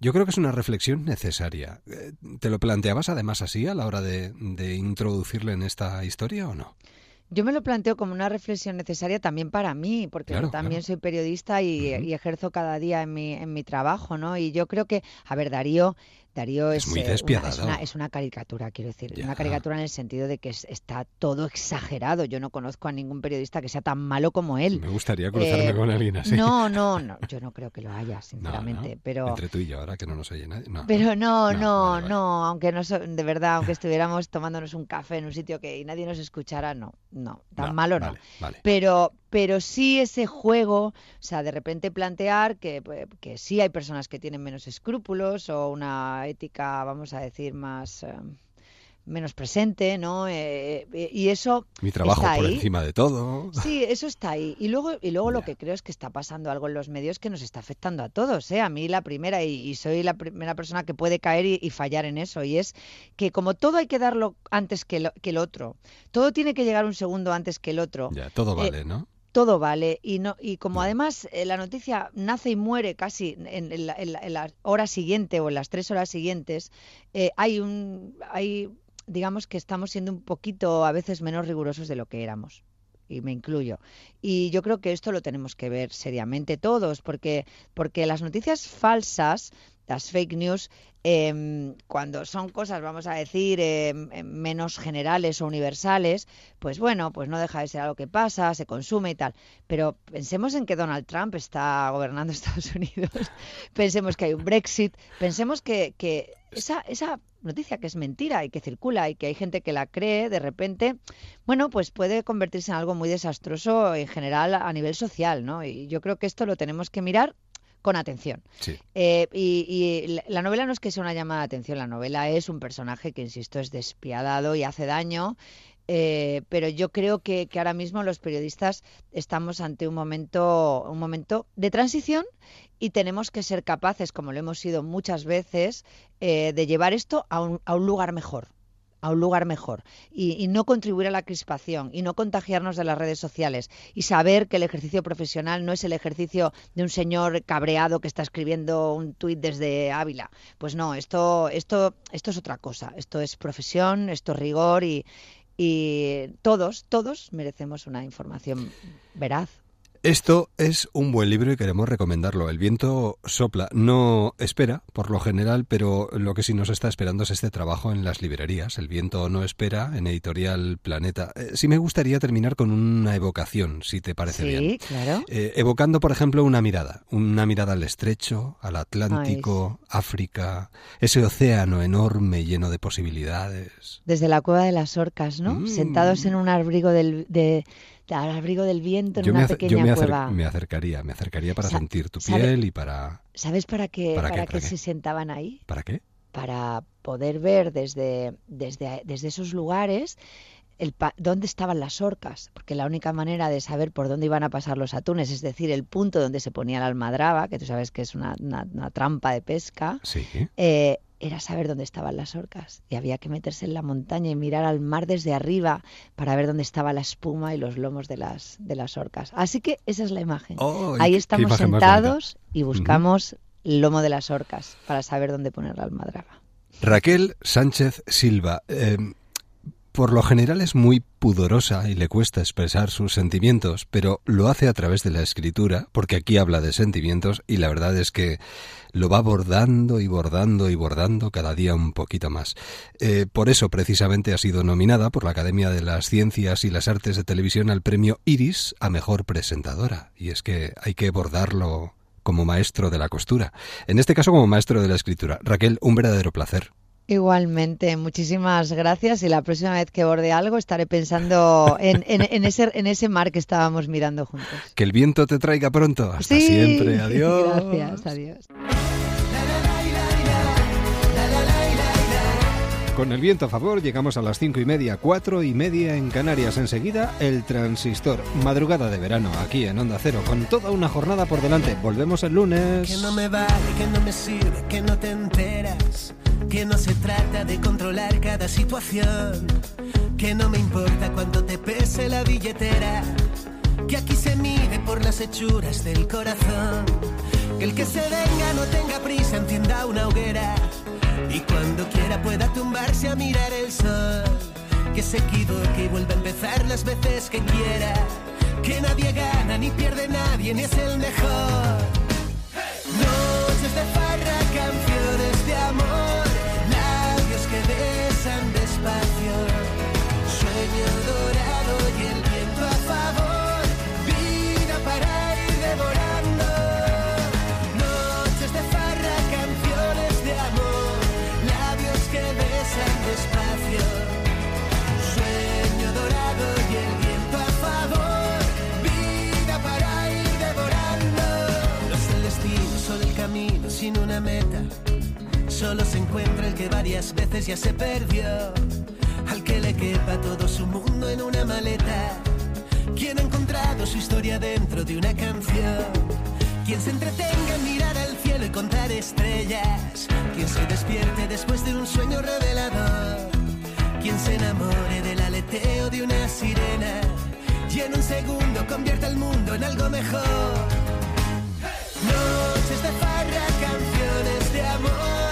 Yo creo que es una reflexión necesaria. ¿Te lo planteabas además así a la hora de introducirle en esta historia o no? Yo me lo planteo como una reflexión necesaria también para mí, porque Claro, yo también claro. soy periodista y, y ejerzo cada día en mi, en mi trabajo, ¿no? Y yo creo que, a ver, Darío, Darío es, Es muy eh, una, es, despiadado. una, es una caricatura, quiero decir, Ya. una caricatura en el sentido de que es- está todo exagerado. Yo no conozco a ningún periodista que sea tan malo como él. Me gustaría cruzarme Eh, con alguien así. No, no, no, yo no creo que lo haya, sinceramente, no. pero... Entre tú y yo, ahora que no nos oye nadie. No, Pero no, No, no, vale, vale. no, aunque no, so- de verdad, aunque estuviéramos tomándonos un café en un sitio que y nadie nos escuchara, no, no, tan No, malo no. vale, vale. Pero, pero sí ese juego, o sea, de repente plantear que, pues, que sí hay personas que tienen menos escrúpulos o una ética, vamos a decir, más eh, menos presente, ¿no? Eh, eh, y eso Mi trabajo está por ahí. encima de todo. Sí, eso está ahí. Y luego, y luego lo que creo es que está pasando algo en los medios que nos está afectando a todos, ¿eh? A mí la primera, y, y soy la primera persona que puede caer y, y fallar en eso, y es que como todo hay que darlo antes que, lo- que el otro, todo tiene que llegar un segundo antes que el otro. Ya, todo vale, ¿no? Todo vale y no y como además eh, la noticia nace y muere casi en, en la, en la- en la hora siguiente o en las tres horas siguientes eh, hay un hay digamos que estamos siendo un poquito a veces menos rigurosos de lo que éramos y me incluyo. Y yo creo que esto lo tenemos que ver seriamente todos, porque, porque las noticias falsas, las fake news, em, cuando son cosas, vamos a decir, em, em, menos generales o universales, pues bueno, pues no deja de ser algo que pasa, se consume y tal. Pero pensemos en que Donald Trump está gobernando Estados Unidos, pensemos que hay un Brexit, pensemos que, que esa, esa noticia que es mentira y que circula y que hay gente que la cree, de repente, bueno, pues puede convertirse en algo muy desastroso en general a nivel social, ¿no? Y yo creo que esto lo tenemos que mirar con atención. Sí. Eh, y, y la- la novela no es que sea una llamada de atención, la novela es un personaje que, insisto, es despiadado y hace daño. eh, pero yo creo que, que ahora mismo los periodistas estamos ante un momento, un momento de transición y tenemos que ser capaces, como lo hemos sido muchas veces, eh, de llevar esto a un, a un lugar mejor a un lugar mejor y, y no contribuir a la crispación y no contagiarnos de las redes sociales y saber que el ejercicio profesional no es el ejercicio de un señor cabreado que está escribiendo un tuit desde Ávila. Pues no, esto, esto, esto es otra cosa. Esto es profesión, esto es rigor y, y todos, todos merecemos una información veraz. Esto es un buen libro y queremos recomendarlo. El viento sopla, no espera, por lo general, pero lo que sí nos está esperando es este trabajo en las librerías. El viento no espera, en editorial Planeta. Eh, sí me gustaría terminar con una evocación, si te parece sí, bien. claro. Eh, evocando, por ejemplo, una mirada, una mirada al estrecho, al Atlántico, África, ese océano enorme lleno de posibilidades. Desde la cueva de las orcas, ¿no? Mm. Sentados en un abrigo del, de, de- al abrigo del viento en Yo, una pequeña yo me, acer- cueva. me acercaría, me acercaría para Sa- sentir tu sabe- piel y para... ¿Sabes para qué, ¿Para para qué? ¿Para qué qué? se sentaban ahí? ¿Para qué? Para poder ver desde, desde, desde esos lugares el pa- dónde estaban las orcas, porque la única manera de saber por dónde iban a pasar los atunes, es decir, el punto donde se ponía la almadraba, que tú sabes que es una, una- una trampa de pesca, Sí. eh, era saber dónde estaban las orcas. Y había que meterse en la montaña y mirar al mar desde arriba para ver dónde estaba la espuma y los lomos de las, de las orcas. Así que esa es la imagen. ¡Oh, Ahí estamos imagen sentados y buscamos el lomo de las orcas para saber dónde poner la almadraba. Raquel Sánchez Silva. eh, por lo general es muy pudorosa y le cuesta expresar sus sentimientos, pero lo hace a través de la escritura, porque aquí habla de sentimientos y la verdad es que lo va bordando y bordando y bordando cada día un poquito más. Eh, por eso precisamente ha sido nominada por la Academia de las Ciencias y las Artes de Televisión al premio Iris a Mejor Presentadora. Y es que hay que bordarlo como maestro de la costura. En este caso como maestro de la escritura. Raquel, un verdadero placer. Igualmente, muchísimas gracias y la próxima vez que borde algo estaré pensando en, en- en ese, en ese mar que estábamos mirando juntos. Que el viento te traiga pronto. Hasta Sí, siempre. Adiós. Gracias, adiós. Con el viento a favor llegamos a las cinco y media, cuatro y media en Canarias. Enseguida el transistor. Madrugada de verano aquí en Onda Cero con toda una jornada por delante. Volvemos el lunes. Que no me vale, que no me sirve, que no te enteras. Que no se trata de controlar cada situación. Que no me importa cuánto te pese la billetera. Que aquí se mide por las hechuras del corazón. Que el que se venga no tenga prisa, encienda una hoguera. Y cuando quiera pueda tumbarse a mirar el sol. Que se equivoque y vuelva a empezar las veces que quiera. Que nadie gana ni pierde nadie, ni es el mejor. Noches de que varias veces ya se perdió. Al que le quepa todo su mundo en una maleta. Quien ha encontrado su historia dentro de una canción. Quien se entretenga en mirar al cielo y contar estrellas. Quien se despierte después de un sueño revelador. Quien se enamore del aleteo de una sirena. Y en un segundo convierte el mundo en algo mejor. Noches de farra, canciones de amor,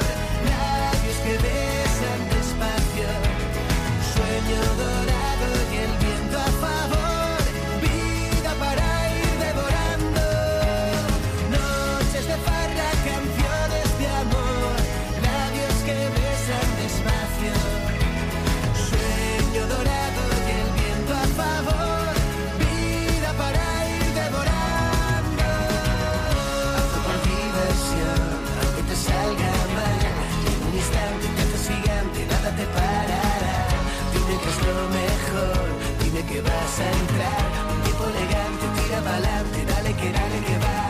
Un tipo elegante, tira pa'lante, dale que dale que va.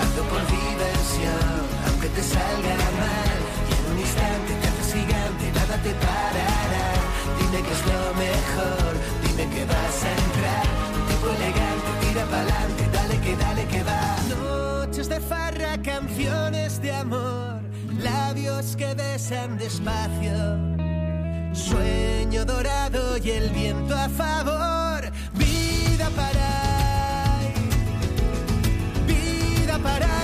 Hazlo por diversión, aunque te salga mal. Y en un instante te haces gigante, nada te parará. Dime que es lo mejor, dime que vas a entrar. Un tipo elegante, tira pa'lante, dale que dale que va. Noches de farra, canciones de amor, labios que besan despacio. Sueño dorado y el viento a favor, para